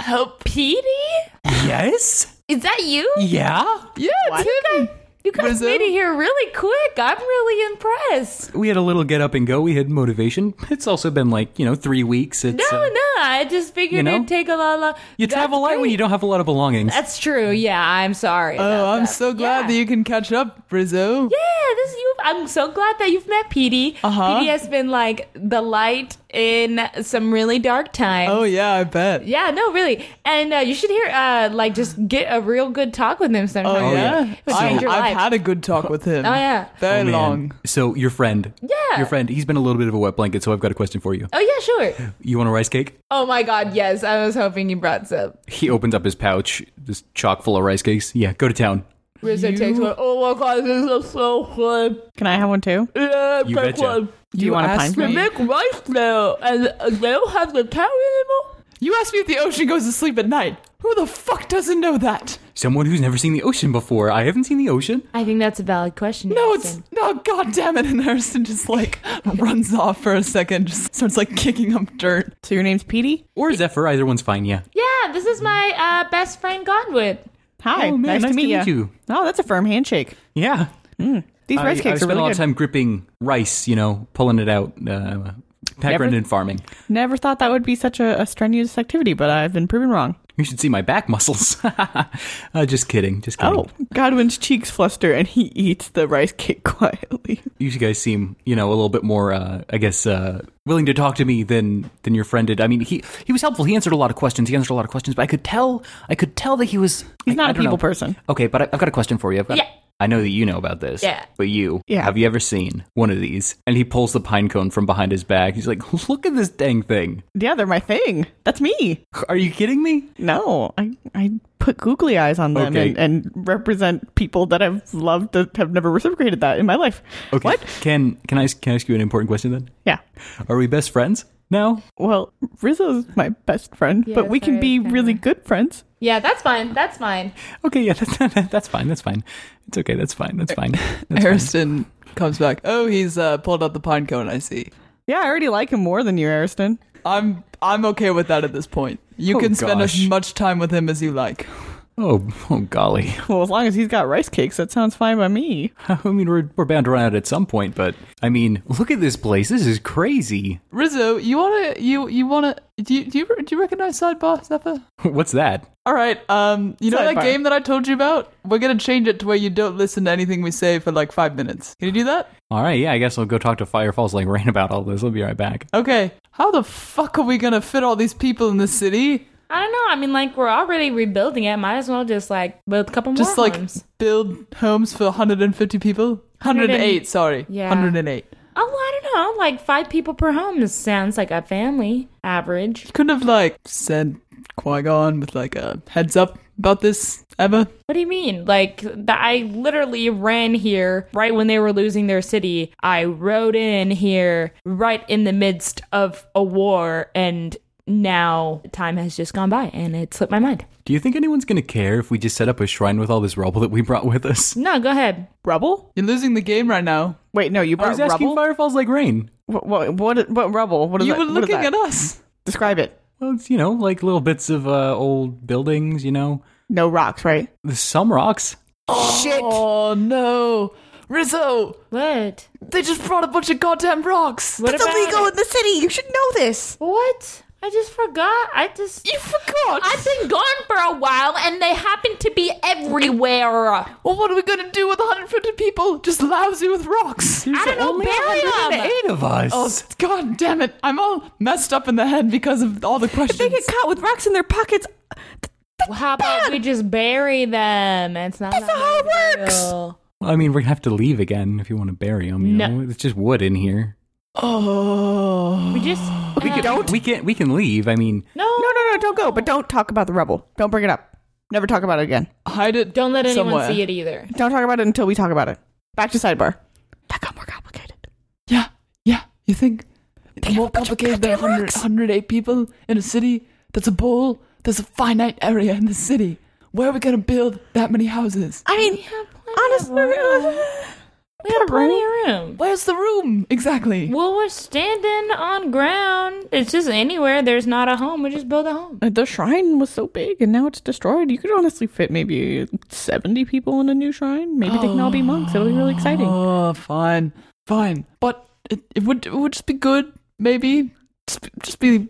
help Petey? Yes. Is that you? Yeah. Yeah, it's him. You guys Rizzo? made it here really quick. I'm really impressed. we had a little get up and go. We had motivation. It's also been like you know three weeks. It's, No, uh, no, I just figured you know, it'd take a lot of. You travel light when you don't have a lot of belongings. That's true. Yeah, I'm sorry. Oh, I'm that. so glad yeah. that you can catch up, Rizzo. Yeah, this you. I'm so glad that you've met Petey. Uh-huh. Petey has been like the light in some really dark times. Oh yeah, I bet. Yeah, no, really, and uh, you should hear, uh, like, just get a real good talk with him sometime. Oh, yeah, it I, your I've had a good talk with him. Oh, yeah. very Oh, long. So your friend, Yeah. your friend, he's been a little bit of a wet blanket. So I've got a question for you. oh yeah, sure. You want a rice cake? Oh my God, yes. I was hoping you brought some. He opens up his pouch, just chock full of rice cakes. Yeah, go to town. Rizzo You- takes one. Oh my God, this is so good. Can I have one too? Yeah, You take betcha. one. Do you, want to asked pine me- They for me? make rice now, and uh, they don't have the town anymore. You asked me if the ocean goes to sleep at night. Who the fuck doesn't know that? Someone who's never seen the ocean before. I haven't seen the ocean. I think that's a valid question. No, it's no. God damn it! And Ariston just like runs off for a second, just starts like kicking up dirt. So your name's Petey? Or Zephyr, either one's fine. Yeah. Yeah, this is my uh, best friend Godwin. Hi, Oh, man, nice, to meet, meet you. you. Oh, that's a firm handshake. Yeah. These I, rice I cakes are spent a really lot good. of time gripping rice, you know, pulling it out. Uh, background in farming. Never thought that would be such a, a strenuous activity, but I've been proven wrong. You should see my back muscles. uh, just kidding. Just kidding. Oh, Godwin's cheeks fluster and he eats the rice cake quietly. You guys seem, you know, a little bit more, uh, I guess, uh, willing to talk to me than than your friend did. I mean, he he was helpful. He answered a lot of questions. He answered a lot of questions, but I could tell, I could tell that he was. He's I- not I a people know. person. Okay, but I, I've got a question for you. I've got, Yeah. I know that you know about this. Yeah. But you, Yeah. have you ever seen one of these? And he pulls the pine cone from behind his back. He's like, "Look at this dang thing! Yeah, they're my thing. That's me. Are you kidding me?" No, I, I put googly eyes on them Okay. and, and represent people that I've loved that have never reciprocated that in my life. Okay. What? Can can I can I ask you an important question then? Yeah. Are we best friends now? Well, Rizzo's my best friend, Yeah, but we can sorry, be kinda- really good friends. Yeah, that's fine. That's fine. Okay, yeah, that's, that's fine. That's fine. It's okay. That's fine. That's fine. That's fine. Ariston comes back. Oh, he's uh, pulled out the pine cone. I see. Yeah, I already like him more than you, Ariston. I'm I'm okay with that at this point. You Oh, can spend gosh. as much time with him as you like. Oh, oh, golly. Well, as long as he's got rice cakes, that sounds fine by me. I mean, we're, we're bound to run out at some point, but I mean, look at this place. This is crazy. Rizzo, you wanna you you wanna do you do you, do you recognize Sidebar Zephyr? What's that? All right, um, you know that game that I told you about? We're gonna change it to where you don't listen to anything we say for like five minutes. Can you do that? All right, yeah, I guess I'll go talk to Fire Falls like Rain about all this. I'll be right back. Okay. How the fuck are we gonna fit all these people in the city? I don't know. I mean, like we're already rebuilding it. Might as well just like build a couple Just more Just like homes. build homes for 150 people? 108, sorry. Yeah. 108. Oh, I don't know. Like five people per home sounds like a family average. You Couldn't have like sent Qui Gon with like a heads up about this ever. What do you mean? Like I literally ran here right when they were losing their city. I rode in here right in the midst of a war, and now time has just gone by, and it slipped my mind. Do you think anyone's going to care if we just set up a shrine with all this rubble that we brought with us? No, go ahead. Rubble? You're losing the game right now. Wait, no, you I brought was asking rubble. Fire Falls like Rain. What, what, what, Rubble? what rubble? What is You that? were looking at us. Describe it. Well, it's, you know, like little bits of uh, old buildings, you know. No rocks, right? There's some rocks. Shit. Oh no. Rizzo! What? They just brought a bunch of goddamn rocks! What It's about illegal it? in the city. You should know this. What? I just forgot. I just. You forgot! I've been gone for a while, and they happen to be everywhere. well, what are we gonna do with 150 people? Just lousy with rocks! I don't know. Bury them. Eight of us. Oh, god damn it. I'm all messed up in the head because of all the questions. If They questions. get caught with rocks in their pockets. Well, how about we just bury them? It's not. That's that not how it works. deal. I mean, we're have to leave again if you want to bury them. You No. know, it's just wood in here. Oh. We just. We can't we can we can leave. I mean, No, No, no, no, don't go. But don't talk about the rubble. Don't bring it up. Never talk about it again. Hide it. Don't let anyone somewhere. see it either. Don't talk about it until we talk about it. Back to sidebar. That got more complicated. Yeah, yeah. You think it's have more a bunch of complicated than 100, 108 people in a city? That's a bowl. There's a finite area in the city. Where are we gonna build that many houses? I mean, We have plenty of room. We have plenty of room. Where's the room exactly? Well, we're standing on ground. It's just anywhere there's not a home. We just build a home. the shrine was so big and now it's destroyed. You could honestly fit maybe 70 people in a new shrine. Maybe they can all be monks. It'll be really exciting. Oh, fine, fine. But it, it would it would just be good, maybe. Just, just be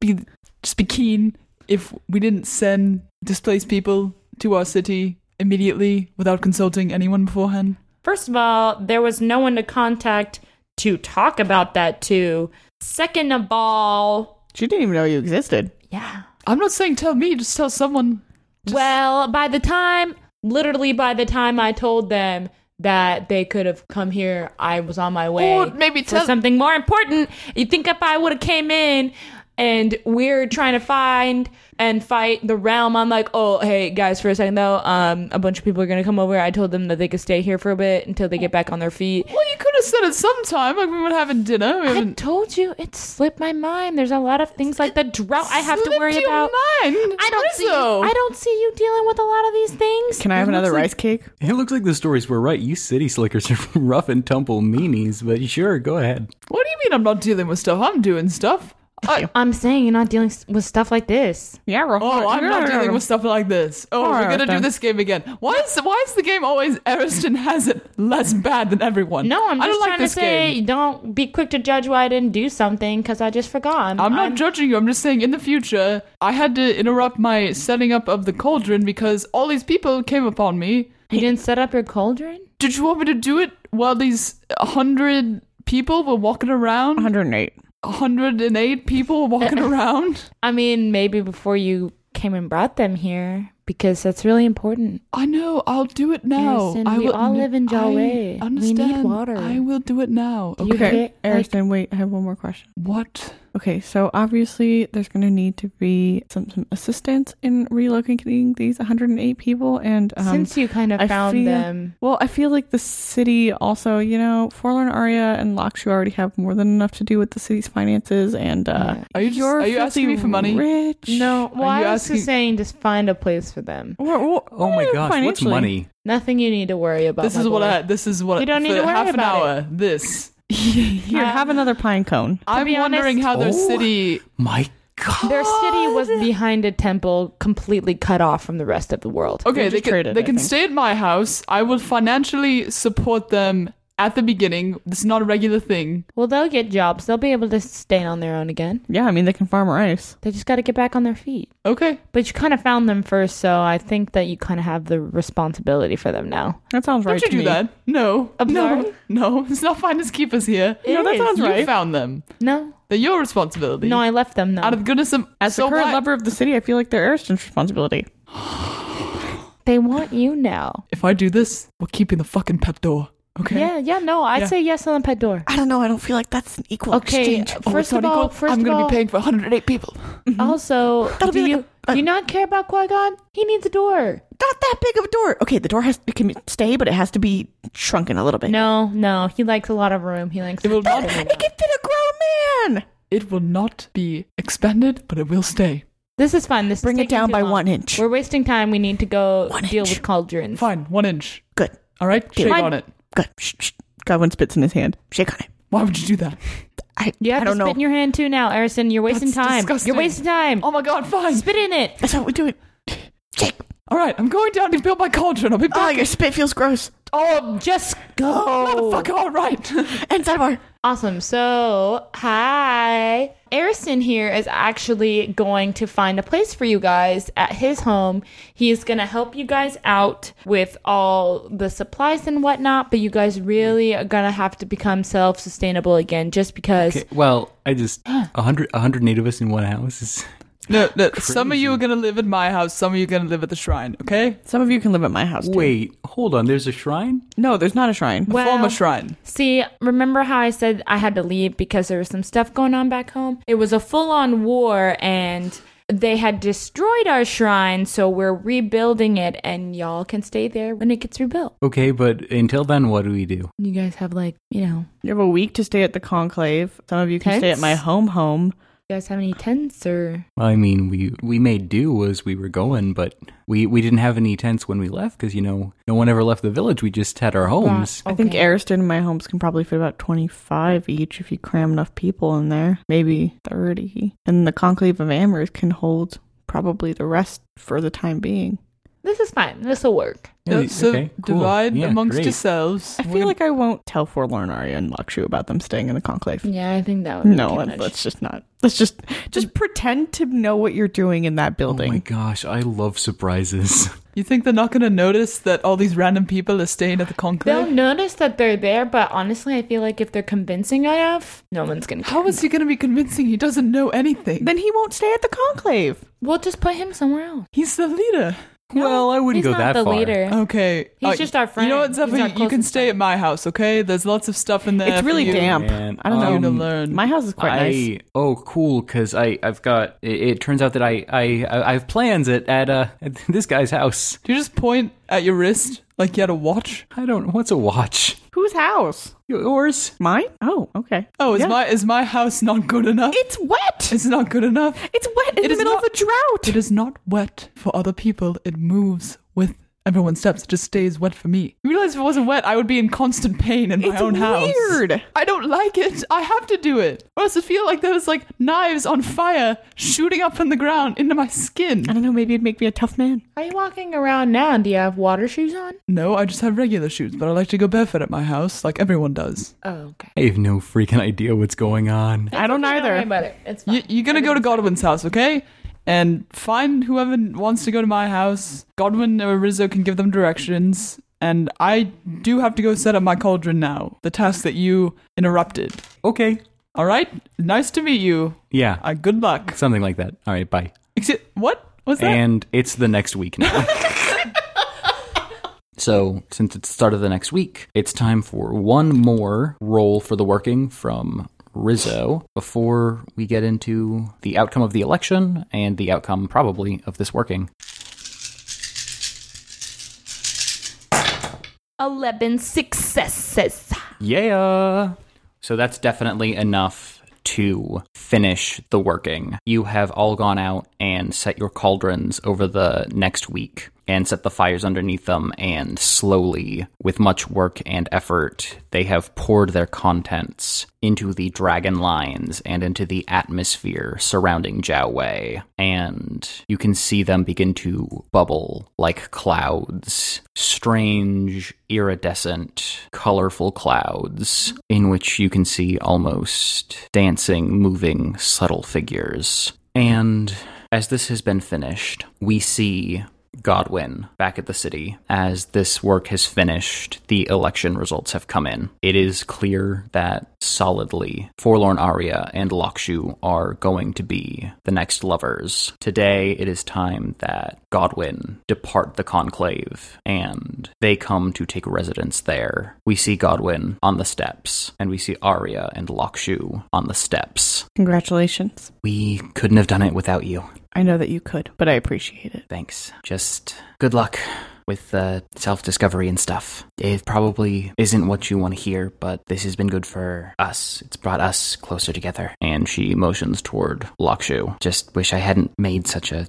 be just be keen if we didn't send displaced people to our city immediately without consulting anyone beforehand. First of all, there was no one to contact to talk about that to. Second of all, She didn't even know you existed. yeah. I'm not saying tell me, just tell someone. Just- Well, by the time, literally by the time I told them that they could have come here, I was on my way. Or maybe for tell something more important. You think if I would have came in and we're trying to find and fight the realm, I'm like, oh, hey guys, for a second though, um, a bunch of people are gonna come over. I told them that they could stay here for a bit until they get back on their feet. Well, you could have said it sometime, like we were having dinner. We I haven't told you it slipped my mind. There's a lot of things like the drought I have to slipped worry your about. Mind. I don't see. Rizzo. I don't see you dealing with a lot of these things. Can I have another rice cake? it looks like the stories were right. You city slickers are rough and tumble meanies, but sure, go ahead. What do you mean I'm not dealing with stuff? I'm doing stuff. Uh, I- I'm saying you're not dealing with stuff like this. Yeah, we're Oh, I'm not dealing with stuff like this. Oh, we're Alright, gonna do this game again. Why is why is the game always Ariston has it less bad than everyone? No, I'm just don't like trying to say game. don't be quick to judge why I didn't do something because I just forgot. I'm, I'm not I'm- judging you. I'm just saying in the future, I had to interrupt my setting up of the cauldron because all these people came upon me. You didn't set up your cauldron? Did you want me to do it while these hundred people were walking around? 108. 108 people walking around? I mean, maybe before you came and brought them here because that's really important. I know. I'll do it now. Ariston, I we will, all live in I Jalwe. We need water. I will do it now. Do Okay. care- like- Ariston, wait, I have one more question. What? Okay, so obviously there's going to need to be some, some assistance in relocating these 108 people. And um, Since you kind of I found feel- them, well, I feel like the city also, you know, Forlorn Aria and Lakshu already have more than enough to do with the city's finances. And uh, Yeah. Are you just, you're you asking me for money? Rich. no. Well, I was asking- just saying, just find a place for them. Well, well, Oh my gosh, what's money? Nothing you need to worry about. This my is what. I. This is what. You don't need to worry half an about hour. This. Here, have um, another pine cone. I'm be wondering how their Oh. city. My God. Their city was behind a temple, completely cut off from the rest of the world. Okay, They're they just can. traded, they I can think. stay at my house. I will financially support them at the beginning. This is not a regular thing. Well, they'll get jobs. They'll be able to stand on their own again. Yeah, I mean, they can farm rice. They just got to get back on their feet. Okay. But you kind of found them first, so I think that you kind of have the responsibility for them now. That sounds right Don't you to do me. that? No. I'm no. sorry? No. It's not fine finders keepers here. It No, that is. sounds right. you right. found them. No, They're your responsibility. no, I left them though. Out of goodness of. As so the current what? lover of the city, I feel like they're Ariston's responsibility. they want you now. If I do this, we're keeping the fucking pet door. Okay. Yeah, yeah, no, I'd Yeah. say yes on the pet door. I don't know. I don't feel like that's an equal Okay, exchange. Oh, first it's of not all, equal? first I'm of gonna all, be paying for 108 people. Mm-hmm. also, That'll do be like you a- a- do you not care about Qui Gon? He needs a door. Not that big of a door. Okay, the door has it can stay, but it has to be shrunken a little bit. No, no, he likes a lot of room. He likes. It will not. it can fit a grown man. It will not be expanded, but it will stay. This is fine. This Bring is it taking down too by long. one inch. We're wasting time. We need to go One deal inch. with cauldrons. Fine, one inch. Good. All right, shake Fine. on it. Good. Shh, shh. Godwin spits in his hand. Shake on it. Why would you do that? I, You have I to don't spit know. in your hand too now, Ariston. You're wasting That's time. disgusting. You're wasting time. Oh my god, fine. Spit in it. That's what we do it. Shake. All right, I'm going down to build my cauldron. I'll be Oh, back. your spit feels gross. Oh, Just go. motherfucker! All right. And sidebar. Awesome. So, hi. Ariston here is actually going to find a place for you guys at his home. He is going to help you guys out with all the supplies and whatnot, but you guys really are going to have to become self sustainable again just because. Okay, well, I just a hundred a hundred native of us in one house is no, no. Some of you are gonna live at my house. Some of you are gonna live at the shrine. Okay. Some of you can live at my house. Too. Wait, hold on. There's a shrine. No, there's not a shrine. A Well- former shrine. See, remember how I said I had to leave because there was some stuff going on back home? It was a full on war and they had destroyed our shrine, so we're rebuilding it and y'all can stay there when it gets rebuilt. Okay, but until then, what do we do? You guys have like, you know, You have a week to stay at the conclave. Some of you can stay at my home home. You guys have any tents or I mean, we we made do as we were going, but we we didn't have any tents when we left because you know no one ever left the village. We just had our homes. I think Okay. Ariston and my homes can probably fit about 25 each if you cram enough people in there. Maybe 30. And the Conclave of Amherst can hold probably the rest for the time being. This is fine. This will work. Yeah, so okay, cool. divide Yeah, amongst great. yourselves. I feel like I won't tell Forlorn Arya and Lakshu about them staying in the Conclave. Yeah, I think that would be No, too let- much. let's just not. Let's just just pretend to know what you're doing in that building. Oh my gosh, I love surprises. You think they're not gonna notice that all these random people are staying at the conclave? They'll notice that they're there, but honestly, I feel like if they're convincing enough, no one's gonna. How is he gonna be convincing? He doesn't know anything. then he won't stay at the Conclave. We'll just put him somewhere else. He's the leader. Well, I wouldn't He's go not that the far. leader. Okay. He's uh, just our friend. You know what, friend. Zephyr? You can closest stay at my house, okay? There's lots of stuff in there. It's for really you. damp. Man, I don't know. For you to um, learn. My house is quite I nice. oh cool because I I've got it, it turns out that I I I have plans at at uh at this guy's house. Do you just point at your wrist like you had a watch? I don't what's a watch Whose house? yours. Mine? Oh, okay. Oh, is Yeah. my is my house not good enough? It's wet. It's not good enough. It's wet in It the is middle not- of a drought. It is not wet for other people. It moves with everyone steps, just stays wet for me. You realize if it wasn't wet, I would be in constant pain in my It's own house. weird. I don't like it. I have to do it. Or else it feel like there was like knives on fire shooting up from the ground into my skin. I don't know. Maybe it'd make me a tough man. Are you walking around now? And do you have water shoes on? No, I just have regular shoes, but I like to go barefoot at my house, like everyone does. Oh, okay. I have no freaking idea what's going on. I don't Don't worry either. about it. It's fine. You, you're gonna go to Godwin's house, okay? And find whoever wants to go to my house. Godwin or Rizzo can give them directions. And I do have to go set up my cauldron now. The task that you interrupted. Okay. All right. Nice to meet you. Yeah. Uh, good luck. Something like that. All right, bye. Except, what was that? And it's the next week now. so, since it's the start of the next week, it's time for one more roll for the working from Rizzo before we get into the outcome of the election and the outcome, probably, of this working. 11 successes. Yeah. So that's definitely enough to finish the working. You have all gone out and set your cauldrons over the next week and set the fires underneath them and slowly with much work and effort they have poured their contents into the dragon lines and into the atmosphere surrounding Jiaowei and you can see them begin to bubble like clouds. Strange iridescent colorful clouds in which you can see almost dancing moving subtle figures. And as this has been finished we see Godwin back at the city. As this work has finished, the election results have come in. It is clear that solidly Forlorn Aria and Lakshu are going to be the next lovers. Today, it is time that Godwin depart the conclave and they come to take residence there. We see Godwin on the steps and we see Aria and Lakshu on the steps. Congratulations. We couldn't have done it without you. I know that you could, but I appreciate it. Thanks. Just good luck with uh, self discovery and stuff. It probably isn't what you want to hear, but this has been good for us. It's brought us closer together. And she motions toward Lakshu. Just wish I hadn't made such a.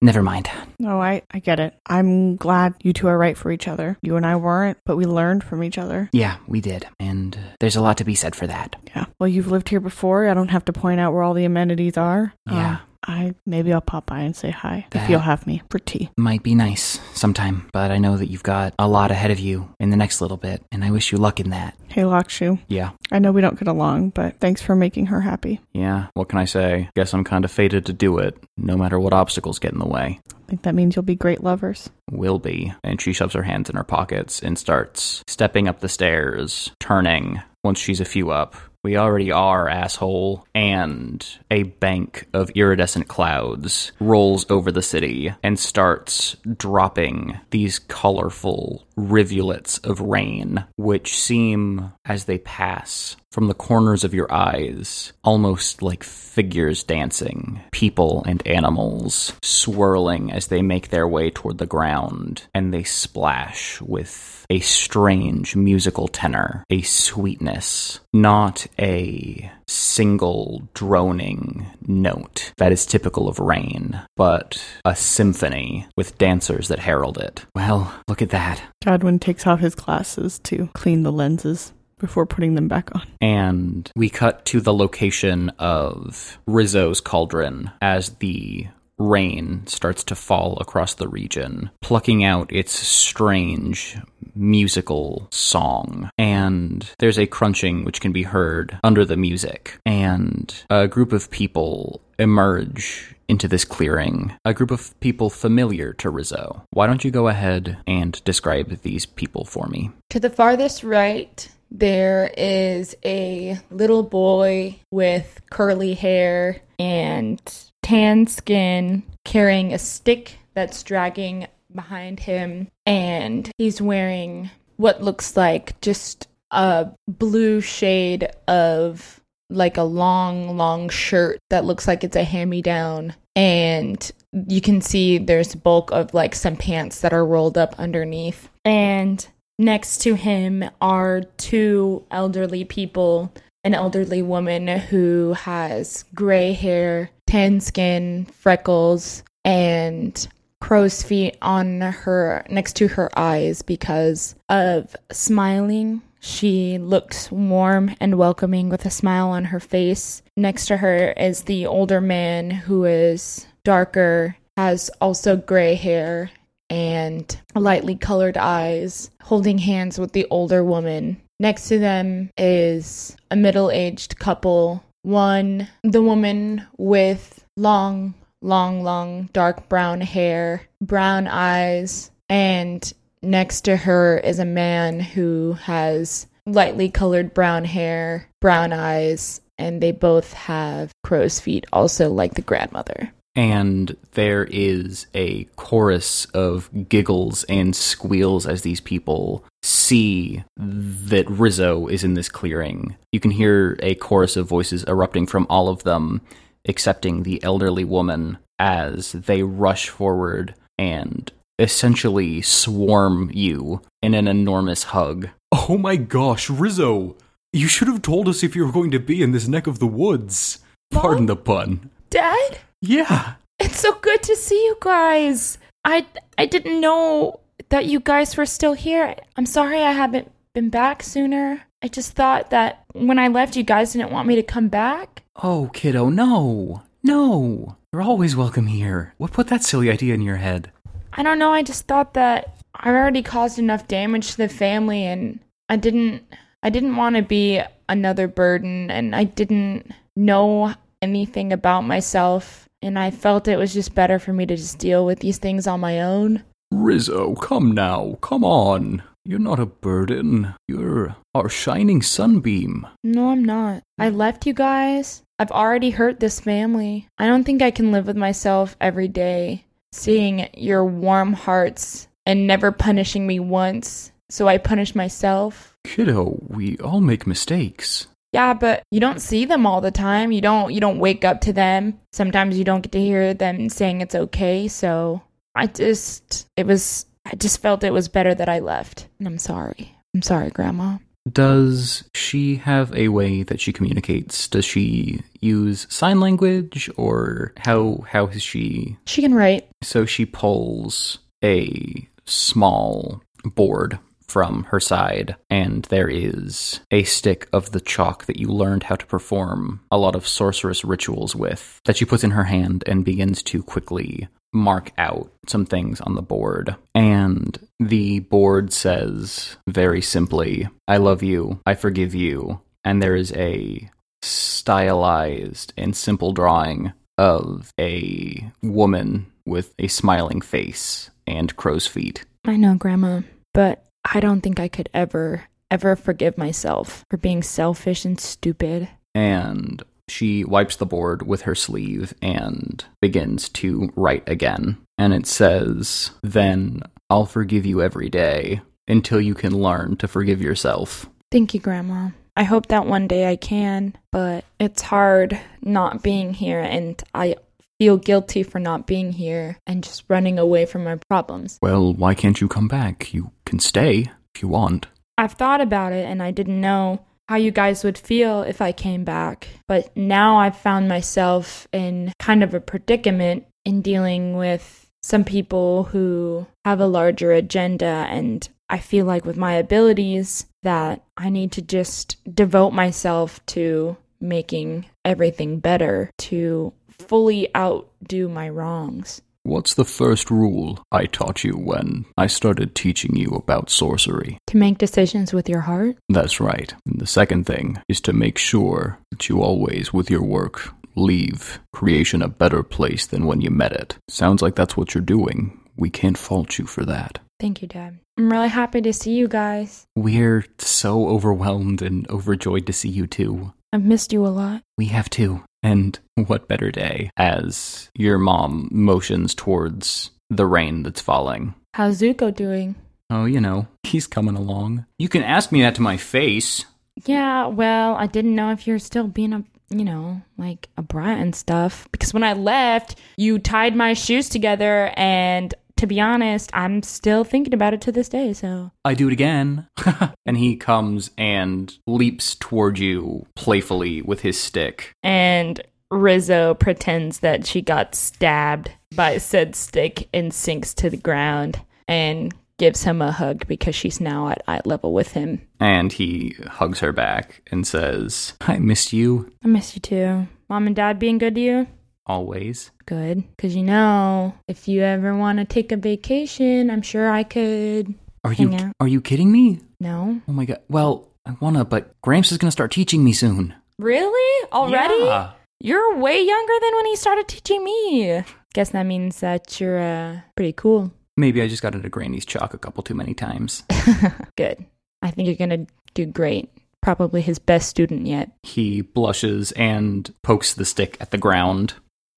Never mind. No, I, I get it. I'm glad you two are right for each other. You and I weren't, but we learned from each other. Yeah, we did. And uh, there's a lot to be said for that. Yeah. Well, you've lived here before. I don't have to point out where all the amenities are. Yeah. Um, I maybe I'll pop by and say hi That- if you'll have me for tea. Might be nice sometime, but I know that you've got a lot ahead of you in the next little bit, and I wish you luck in that. Hey, Lakshu. Yeah. I know we don't get along, but thanks for making her happy. Yeah, what can I say? Guess I'm kind of fated to do it, no matter what obstacles get in the way. I think that means you'll be great lovers. will be. And she shoves her hands in her pockets and starts stepping up the stairs, turning once she's a few up. We already are, asshole. And a bank of iridescent clouds rolls over the city and starts dropping these colorful rivulets of rain, which seem, as they pass, from the corners of your eyes, almost like figures dancing, people and animals swirling as they make their way toward the ground, and they splash with a strange musical tenor, a sweetness, not a single droning note that is typical of rain, but a symphony with dancers that herald it. Well, look at that. Godwin takes off his glasses to clean the lenses before putting them back on. and we cut to the location of Rizzo's cauldron as the rain starts to fall across the region, plucking out its strange musical song. And there's a crunching which can be heard under the music. And a group of people emerge into this clearing, a group of people familiar to Rizzo. Why don't you go ahead and describe these people for me? To the farthest right, there is a little boy with curly hair and tan skin carrying a stick that's dragging behind him. And he's wearing what looks like just a blue shade of like a long, long shirt that looks like it's a hand me down. And you can see there's bulk of like some pants that are rolled up underneath. And next to him are two elderly people an elderly woman who has gray hair, tan skin, freckles, and crow's feet on her next to her eyes because of smiling. She looks warm and welcoming with a smile on her face. Next to her is the older man who is darker, has also gray hair and lightly colored eyes, holding hands with the older woman. Next to them is a middle aged couple. One, the woman with long, long, long dark brown hair, brown eyes, and next to her is a man who has lightly colored brown hair, brown eyes, and they both have crow's feet, also like the grandmother. And there is a chorus of giggles and squeals as these people see that Rizzo is in this clearing. You can hear a chorus of voices erupting from all of them, excepting the elderly woman, as they rush forward and essentially swarm you in an enormous hug. Oh my gosh, Rizzo! You should have told us if you were going to be in this neck of the woods. Pardon the pun. Dad? Yeah. It's so good to see you guys. I I didn't know that you guys were still here. I'm sorry I haven't been back sooner. I just thought that when I left you guys didn't want me to come back. Oh, kiddo, no. No. You're always welcome here. What put that silly idea in your head? I don't know, I just thought that I already caused enough damage to the family and I didn't I didn't want to be another burden and I didn't know anything about myself and I felt it was just better for me to just deal with these things on my own. Rizzo, come now. Come on. You're not a burden. You're our shining sunbeam. No, I'm not. I left you guys. I've already hurt this family. I don't think I can live with myself every day, seeing your warm hearts and never punishing me once. So I punish myself. Kiddo, we all make mistakes. Yeah, but you don't see them all the time. You don't you don't wake up to them. Sometimes you don't get to hear them saying it's okay. So I just it was I just felt it was better that I left. And I'm sorry. I'm sorry, grandma. Does she have a way that she communicates? Does she use sign language or how how is she She can write. so she pulls a small board from her side and there is a stick of the chalk that you learned how to perform a lot of sorceress rituals with that she puts in her hand and begins to quickly mark out some things on the board. And the board says very simply, I love you, I forgive you. And there is a stylized and simple drawing of a woman with a smiling face and crow's feet. I know, Grandma, but I don't think I could ever, ever forgive myself for being selfish and stupid. And she wipes the board with her sleeve and begins to write again. And it says, Then I'll forgive you every day until you can learn to forgive yourself. Thank you, Grandma. I hope that one day I can, but it's hard not being here, and I feel guilty for not being here and just running away from my problems. Well, why can't you come back? You can stay if you want. I've thought about it, and I didn't know how you guys would feel if I came back. But now I've found myself in kind of a predicament in dealing with some people who have a larger agenda. And I feel like with my abilities, that I need to just devote myself to making everything better, to fully outdo my wrongs. What's the first rule I taught you when I started teaching you about sorcery? To make decisions with your heart? That's right. And the second thing is to make sure that you always, with your work, leave creation a better place than when you met it. Sounds like that's what you're doing. We can't fault you for that. Thank you, Dad. I'm really happy to see you guys. We're so overwhelmed and overjoyed to see you too. I've missed you a lot. We have too. And what better day as your mom motions towards the rain that's falling. How's Zuko doing? Oh, you know, he's coming along. You can ask me that to my face. Yeah, well, I didn't know if you're still being a, you know, like a brat and stuff. Because when I left, you tied my shoes together, and to be honest, I'm still thinking about it to this day, so. I do it again. and he comes and leaps toward you playfully with his stick. And Rizzo pretends that she got stabbed by said stick and sinks to the ground and gives him a hug because she's now at eye level with him. And he hugs her back and says, I missed you I miss you too. Mom and dad being good to you? always. Good. Because you know, if you ever want to take a vacation, I'm sure I could. Are you out. are you kidding me? No? Oh my god. Well, I wanna, but Gramps is gonna start teaching me soon. Really? Already? Yeah. You're way younger than when he started teaching me. Guess that means that you're uh, pretty cool. Maybe I just got into Granny's chalk a couple too many times. Good. I think you're going to do great. Probably his best student yet. He blushes and pokes the stick at the ground.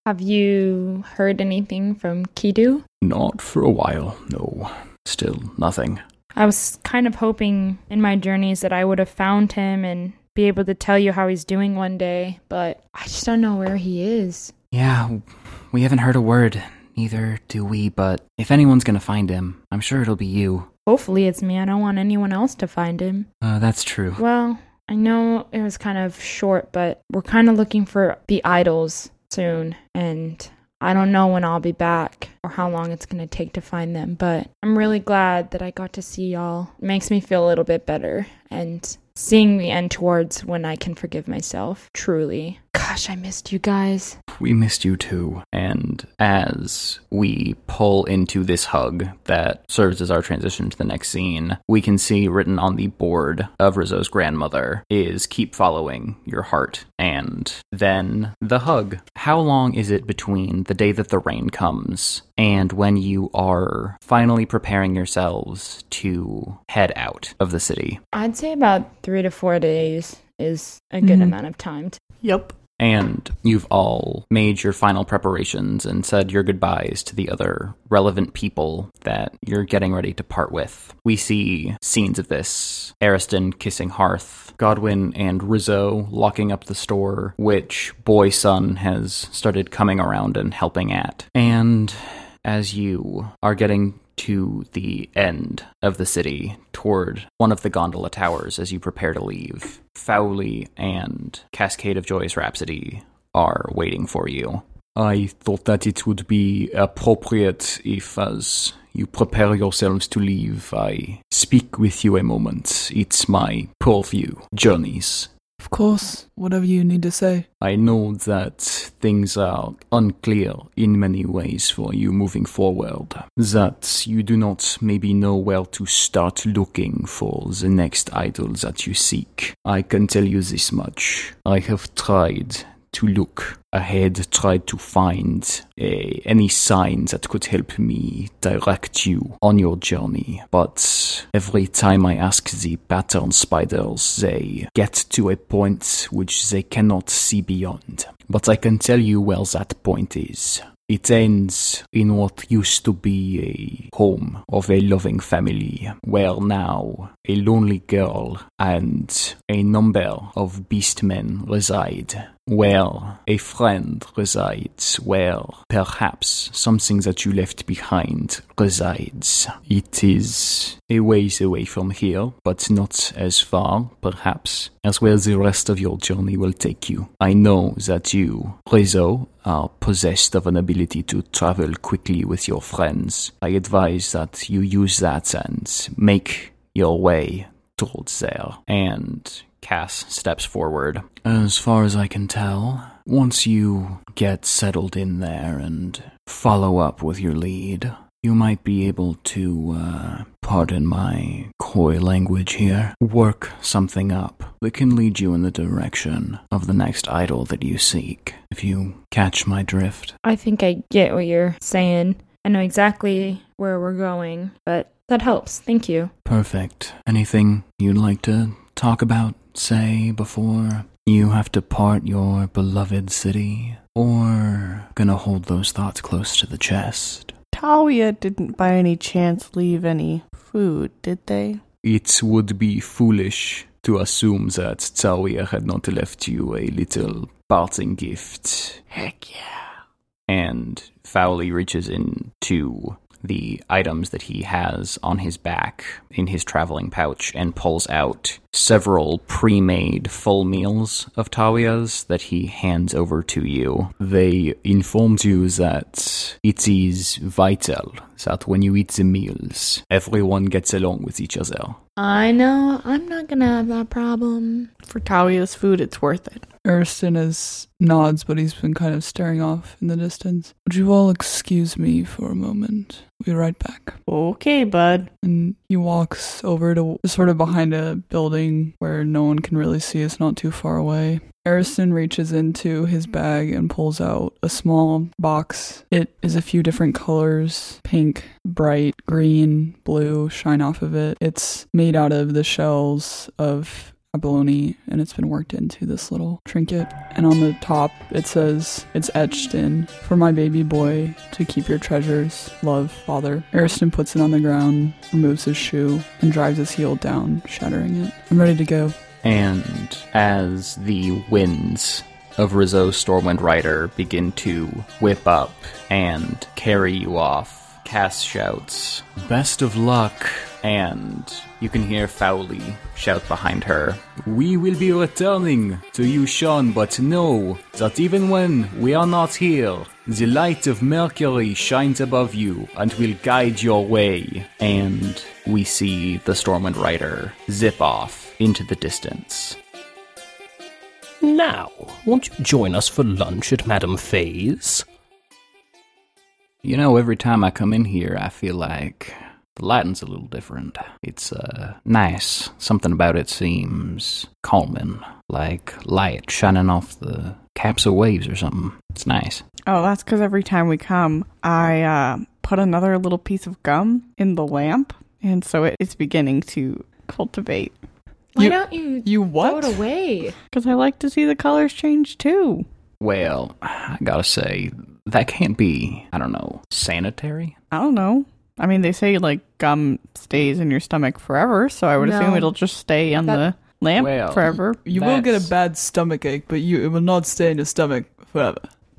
Have you heard anything from Kidu? Not for a while, no. Still nothing. I was kind of hoping in my journeys that I would have found him and be able to tell you how he's doing one day, but I just don't know where he is. Yeah, we haven't heard a word. Neither do we, but if anyone's gonna find him, I'm sure it'll be you. Hopefully it's me. I don't want anyone else to find him. Uh, that's true. Well, I know it was kind of short, but we're kind of looking for the idols soon, and I don't know when I'll be back or how long it's going to take to find them, but I'm really glad that I got to see y'all. It makes me feel a little bit better, and seeing the end towards when I can forgive myself, truly. Gosh, I missed you guys. We missed you too. And as we pull into this hug that serves as our transition to the next scene, we can see written on the board of Rizzo's grandmother is keep following your heart. And then the hug. How long is it between the day that the rain comes and when you are finally preparing yourselves to head out of the city? I'd say about three to four days is a good Mhm. amount of time. To- Yep. And you've all made your final preparations and said your goodbyes to the other relevant people that you're getting ready to part with. We see scenes of this Ariston kissing Hearth, Godwin and Rizzo locking up the store, which Boy Son has started coming around and helping at. And as you are getting to the end of the city toward one of the gondola towers as you prepare to leave. Fowley and Cascade of Joyous Rhapsody are waiting for you. I thought that it would be appropriate if, as you prepare yourselves to leave, I speak with you a moment. It's my purview, journeys. Of course, whatever you need to say. I know that things are unclear in many ways for you moving forward. That you do not maybe know where to start looking for the next idol that you seek. I can tell you this much. I have tried to look ahead, tried to find a, any sign that could help me direct you on your journey. But every time I ask the pattern spiders, they get to a point which they cannot see beyond. But I can tell you where that point is. It ends in what used to be a home of a loving family, where now a lonely girl and a number of beastmen reside, where a friend resides, where perhaps something that you left behind resides. It is a ways away from here, but not as far, perhaps, as where the rest of your journey will take you. I know that you, Rizzo, are possessed of an ability to travel quickly with your friends. I advise that you use that and make your way towards there. And Cass steps forward. As far as I can tell, once you get settled in there and follow up with your lead, you might be able to, uh, pardon my coy language here, work something up that can lead you in the direction of the next idol that you seek. If you catch my drift. I think I get what you're saying. I know exactly where we're going, but that helps. Thank you. Perfect. Anything you'd like to talk about, say, before you have to part your beloved city? Or gonna hold those thoughts close to the chest? Tawia didn't by any chance leave any food, did they? It would be foolish to assume that Tawia had not left you a little parting gift. Heck yeah. And Fowley reaches in into the items that he has on his back in his traveling pouch and pulls out several pre made full meals of Tawia's that he hands over to you. They informed you that it is vital that when you eat the meals, everyone gets along with each other. I know. I'm not gonna have that problem. For Tawia's food, it's worth it. Ariston is nods, but he's been kind of staring off in the distance. Would you all excuse me for a moment? We'll be right back. Okay, bud. And he walks over to sort of behind a building where no one can really see. It's not too far away. Ariston reaches into his bag and pulls out a small box. It is a few different colors pink, bright, green, blue shine off of it. It's made out of the shells of abalone and it's been worked into this little trinket. And on the top it says it's etched in for my baby boy to keep your treasures. Love, father. Ariston puts it on the ground, removes his shoe, and drives his heel down, shattering it. I'm ready to go. And as the winds of Rizzo's Stormwind Rider begin to whip up and carry you off, Cass shouts, Best of luck! And you can hear Fowley shout behind her, We will be returning to you, Sean, but know that even when we are not here, the light of Mercury shines above you and will guide your way. And we see the Stormwind Rider zip off into the distance. Now, won't you join us for lunch at Madame Faye's? You know, every time I come in here, I feel like the lighting's a little different. It's uh, nice. Something about it seems calming, like light shining off the caps of waves or something. It's nice. Oh, that's because every time we come, I uh, put another little piece of gum in the lamp, and so it, it's beginning to cultivate. Why You- don't you, You throw what? it away? Because I like to see the colors change too. Well, I gotta say, that can't be, I don't know, sanitary? I don't know. I mean, they say like gum stays in your stomach forever, so I would No. assume it'll just stay on That- the lamp Well, forever. You will get a bad stomach ache, but you it will not stay in your stomach forever.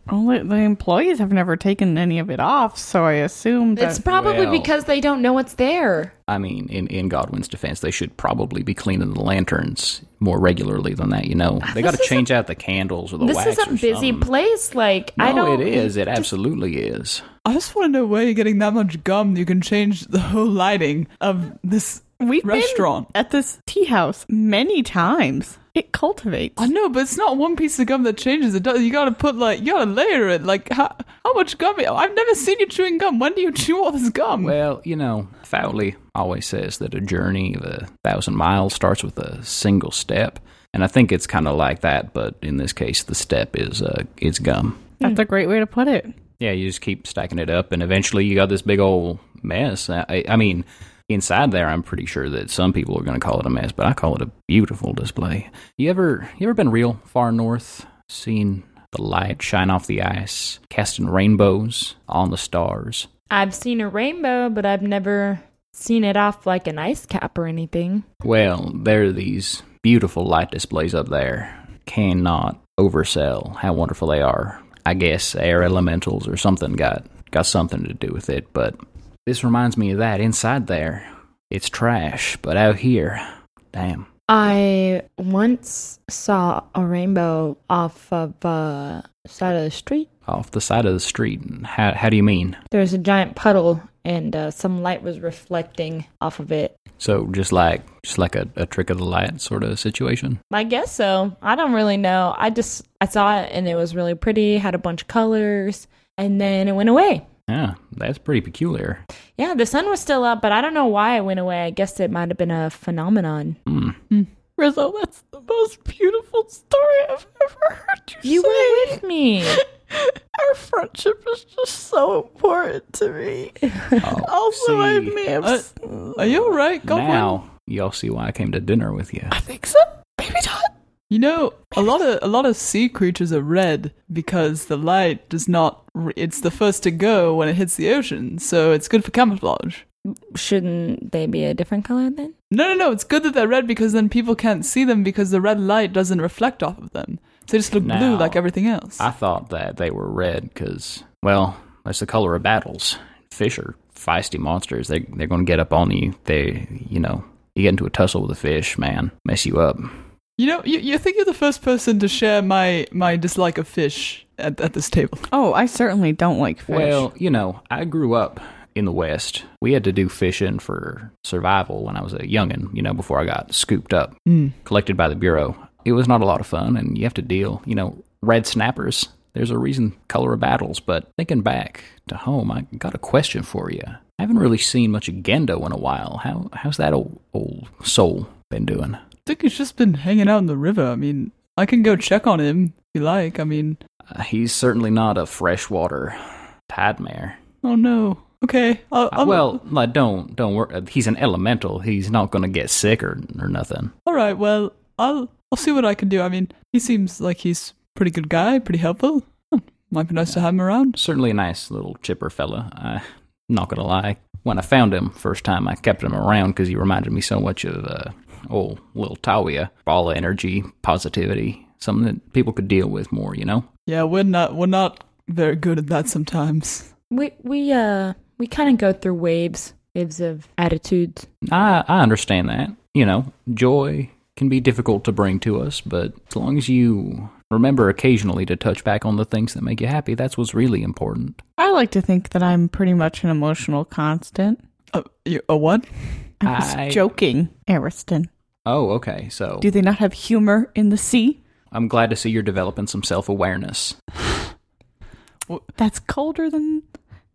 Only the employees have never taken any of it off, so I assume that It's probably Well- because they don't know it's there. I mean, in, in Godwin's defense, they should probably be cleaning the lanterns more regularly than that, you know. Ah, they gotta This a- change out the candles or the This wax is a or busy something. place. Like I No, don't. it is. It absolutely is. I just want to know where you're getting that much gum that you can change the whole lighting of this we've restaurant. been at this tea house many times. It cultivates. I know, but it's not one piece of gum that changes it. does- You gotta put like you gotta layer it. Like how how much gum? I've never seen you chewing gum. When do you chew all this gum? Well, you know, Fowley always says that a journey of a thousand miles starts with a single step. And I think it's kind of like that, but in this case, the step is uh, is gum. That's a great way to put it. Yeah, you just keep stacking it up, and eventually you got this big old mess. I, I mean, inside there, I'm pretty sure that some people are going to call it a mess, but I call it a beautiful display. You ever you ever been real far north, seen the light shine off the ice, casting rainbows on the stars? I've seen a rainbow, but I've never seen it off like an ice cap or anything. Well, there are these beautiful light displays up there. Cannot oversell how wonderful they are. I guess air elementals or something got got something to do with it, but this reminds me of that. Inside there, it's trash, but out here, damn. I once saw a rainbow off of uh side of the street. Off the side of the street. How how do you mean? There was a giant puddle and uh, some light was reflecting off of it. So just like just like a, a trick of the light sort of situation? I guess so. I don't really know. I just I saw it and it was really pretty, had a bunch of colors, and then it went away. Yeah, that's pretty peculiar. Yeah, the sun was still up, but I don't know why it went away. I guess it might have been a phenomenon. Hmm. Rizzo, that's the most beautiful story I've ever heard you, You say. were with me. Our friendship is just so important to me. Oh, Also, I see, may have. Uh, Are you alright, Goblin? now y'all see why I came to dinner with you. I think so. Maybe not. You know, a lot of a lot of sea creatures are red because the light does not. Re- it's the first to go when it hits the ocean, so it's good for camouflage. Shouldn't they be a different color then? No, no, no. It's good that they're red because then people can't see them because the red light doesn't reflect off of them. So they just look blue like everything else. I thought that they were red because, well, that's the color of battles. Fish are feisty monsters. They they're going to get up on you. They you know you get into a tussle with a fish, man, mess you up. You know, you, you think you're the first person to share my my dislike of fish at, at this table. Oh, I certainly don't like fish. Well, you know, I grew up in the West. We had to do fishing for survival when I was a youngin. You know, before I got scooped up, Mm. collected by the bureau. It was not a lot of fun, and you have to deal. You know, red snappers. There's a reason color of battles. But thinking back to home, I got a question for you. I haven't really seen much of Gendo in a while. How how's that old old soul been doing? I think he's just been hanging out in the river. I mean, I can go check on him if you like. I mean, Uh, he's certainly not a freshwater tide mare. oh no. Okay. I'll, Uh, I'll, well, like, don't don't worry. He's an elemental. He's not going to get sick or or nothing. all right. Well, I'll I'll see what I can do. I mean, he seems like he's a pretty good guy, pretty helpful. Huh, Might be nice to have him around. Certainly a nice little chipper fella. I, not gonna lie. When I found him first time, I kept him around because he reminded me so much of uh, old little Tawia, Ball of energy, positivity, something that people could deal with more. You know. Yeah, we're not we're not very good at that sometimes. We we uh we kind of go through waves, waves of attitudes. I I understand that. You know, joy can be difficult to bring to us, but as long as you remember occasionally to touch back on the things that make you happy, that's what's really important. I like to think that I'm pretty much an emotional constant. Uh, you, a what? I was I- joking, Ariston. Oh, okay. So Do they not have humor in the sea? I'm glad to see you're developing some self awareness. That's colder than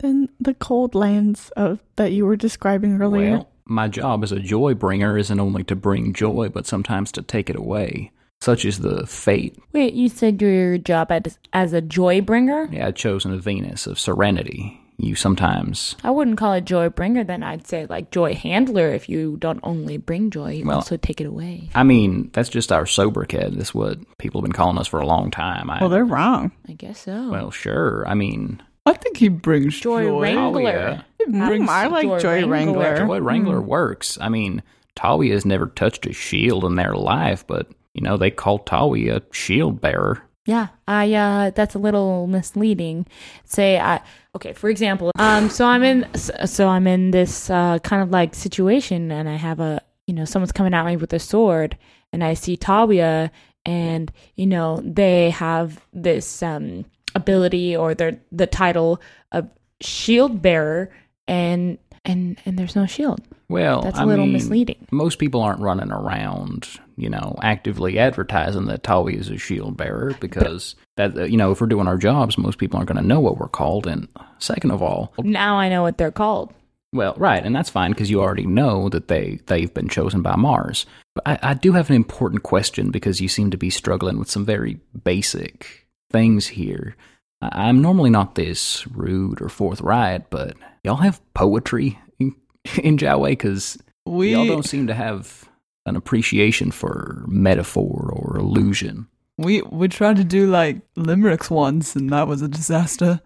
than the cold lands of that you were describing earlier. Well, my job as a joy bringer isn't only to bring joy, but sometimes to take it away. Such is the fate. Wait, you said your job as, as a joy bringer? Yeah, I've chosen a Venus of serenity. You sometimes. I wouldn't call it joy bringer. Then I'd say like joy handler. If you don't only bring joy, you Well- also take it away. I mean, that's just our sobriquet. That's what people have been calling us for a long time. I, well, they're wrong. I guess so. well, sure. I mean, I think he brings Joy joy. Wrangler. Oh, yeah. Brings- Mm, I like Joy Joy, Wrangler. Wrangler. Joy Wrangler works. I mean, Tawi has never touched a shield in their life, but, you know, they call Tawi a shield bearer. Yeah, I uh that's a little misleading. Say I okay, for example, um so I'm in so I'm in this uh kind of like situation and I have a you know, someone's coming at me with a sword and I see Tawia and you know, they have this um ability or their the title of shield bearer and and and there's no shield. Well, That's a a little misleading. Most people aren't running around, you know, actively advertising that Tawi is a shield bearer because that uh, you know, if we're doing our jobs, most people aren't going to know what we're called. And second of all, Now I know what they're called. well, right, and that's fine because you already know that they they've been chosen by Mars. But I, I do have an important question because you seem to be struggling with some very basic things here. I, I'm normally not this rude or forthright, but y'all have poetry in, in Jiaowei because We y'all don't seem to have an appreciation for metaphor or illusion. we we tried to do like limericks once, and that was a disaster.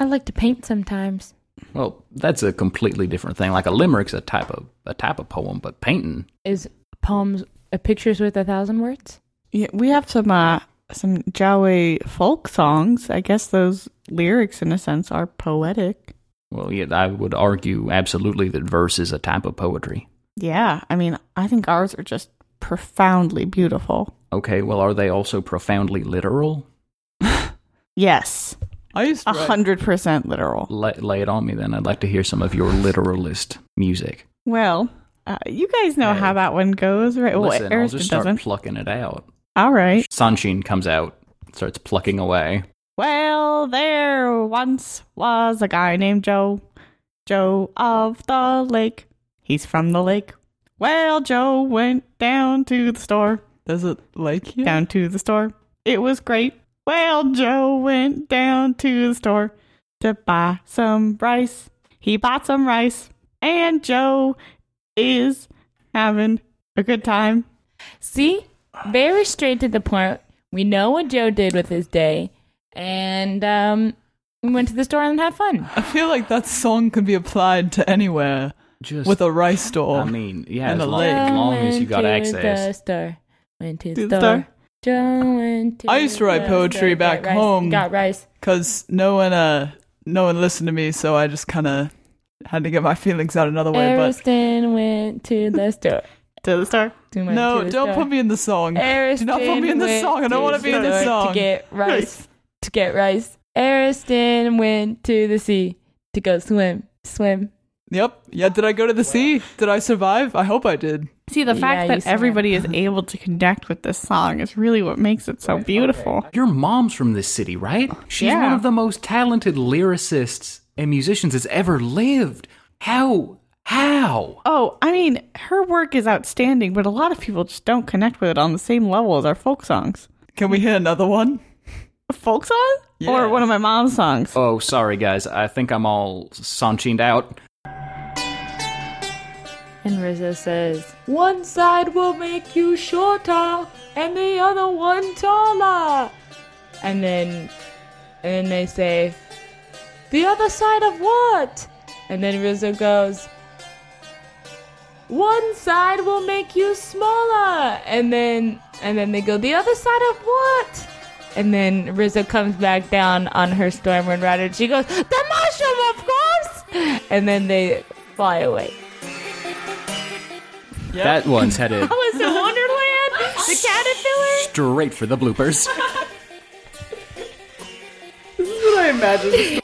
I like to paint sometimes. Well, that's a completely different thing. Like a limerick's a type of a type of poem, but painting Is poems uh, pictures with a thousand words? Yeah, we have some uh some Jawi folk songs. I guess those lyrics, in a sense, are poetic. Well, yeah, I would argue absolutely that verse is a type of poetry. Yeah, I mean, I think ours are just profoundly beautiful. Okay, well, are they also profoundly literal? Yes, I used to a hundred percent literal. Lay, lay it on me then. I'd like to hear some of your literalist music. Well, uh, you guys know Hey. how that one goes, right? Listen, well, I'll just start doesn't. plucking it out. All right. Sanshin comes out, starts plucking away. Well, there once was a guy named Joe. Joe of the lake. He's from the lake. Well, Joe went down to the store. Does it like here. Down to the store. It was great. Well, Joe went down to the store to buy some rice. He bought some rice. And Joe is having a good time. See, very straight to the point. We know what Joe did with his day, and um, we went to the store and had fun. I feel like that song could be applied to anywhere Just with a rice store. I mean, yeah, and as a long, lake. as long as you got access. The. Went to To the the store. store. Went to I used to write poetry store, back rice, home. Got rice. Cause no one uh no one listened to me, so I just kind of Had to get my feelings out another way, but Ariston went to the store. To the star. To no, to the don't store. put me in the song. Ariston Do not put me in the went song. I don't want to be in the song. To get rice. to get rice. Ariston went to the sea to go swim. Swim. Yep. Yeah. Did I go to the sea? Did I survive? I hope I did. See, the fact you that everybody is able to connect with this song is really what makes it so beautiful. Your mom's from this city, right? She's Yeah. one of the most talented lyricists and musicians that's ever lived. How? How? Oh, I mean, her work is outstanding, but a lot of people just don't connect with it on the same level as our folk songs. Can we hear another one? A folk song? Yeah. Or one of my mom's songs? Oh, sorry, guys. I think I'm all sanchined out. And Rizzo says, One side will make you shorter, and the other one taller. And then, and then they say, The other side of what? And then Rizzo goes, One side will make you smaller. And then, and then they go, The other side of what? And then Rizzo comes back down on her Stormwind Rider, and she goes, The mushroom, of course! And then they fly away. That one's headed Alice in Wonderland? The caterpillar? straight for the bloopers. This is what I imagine the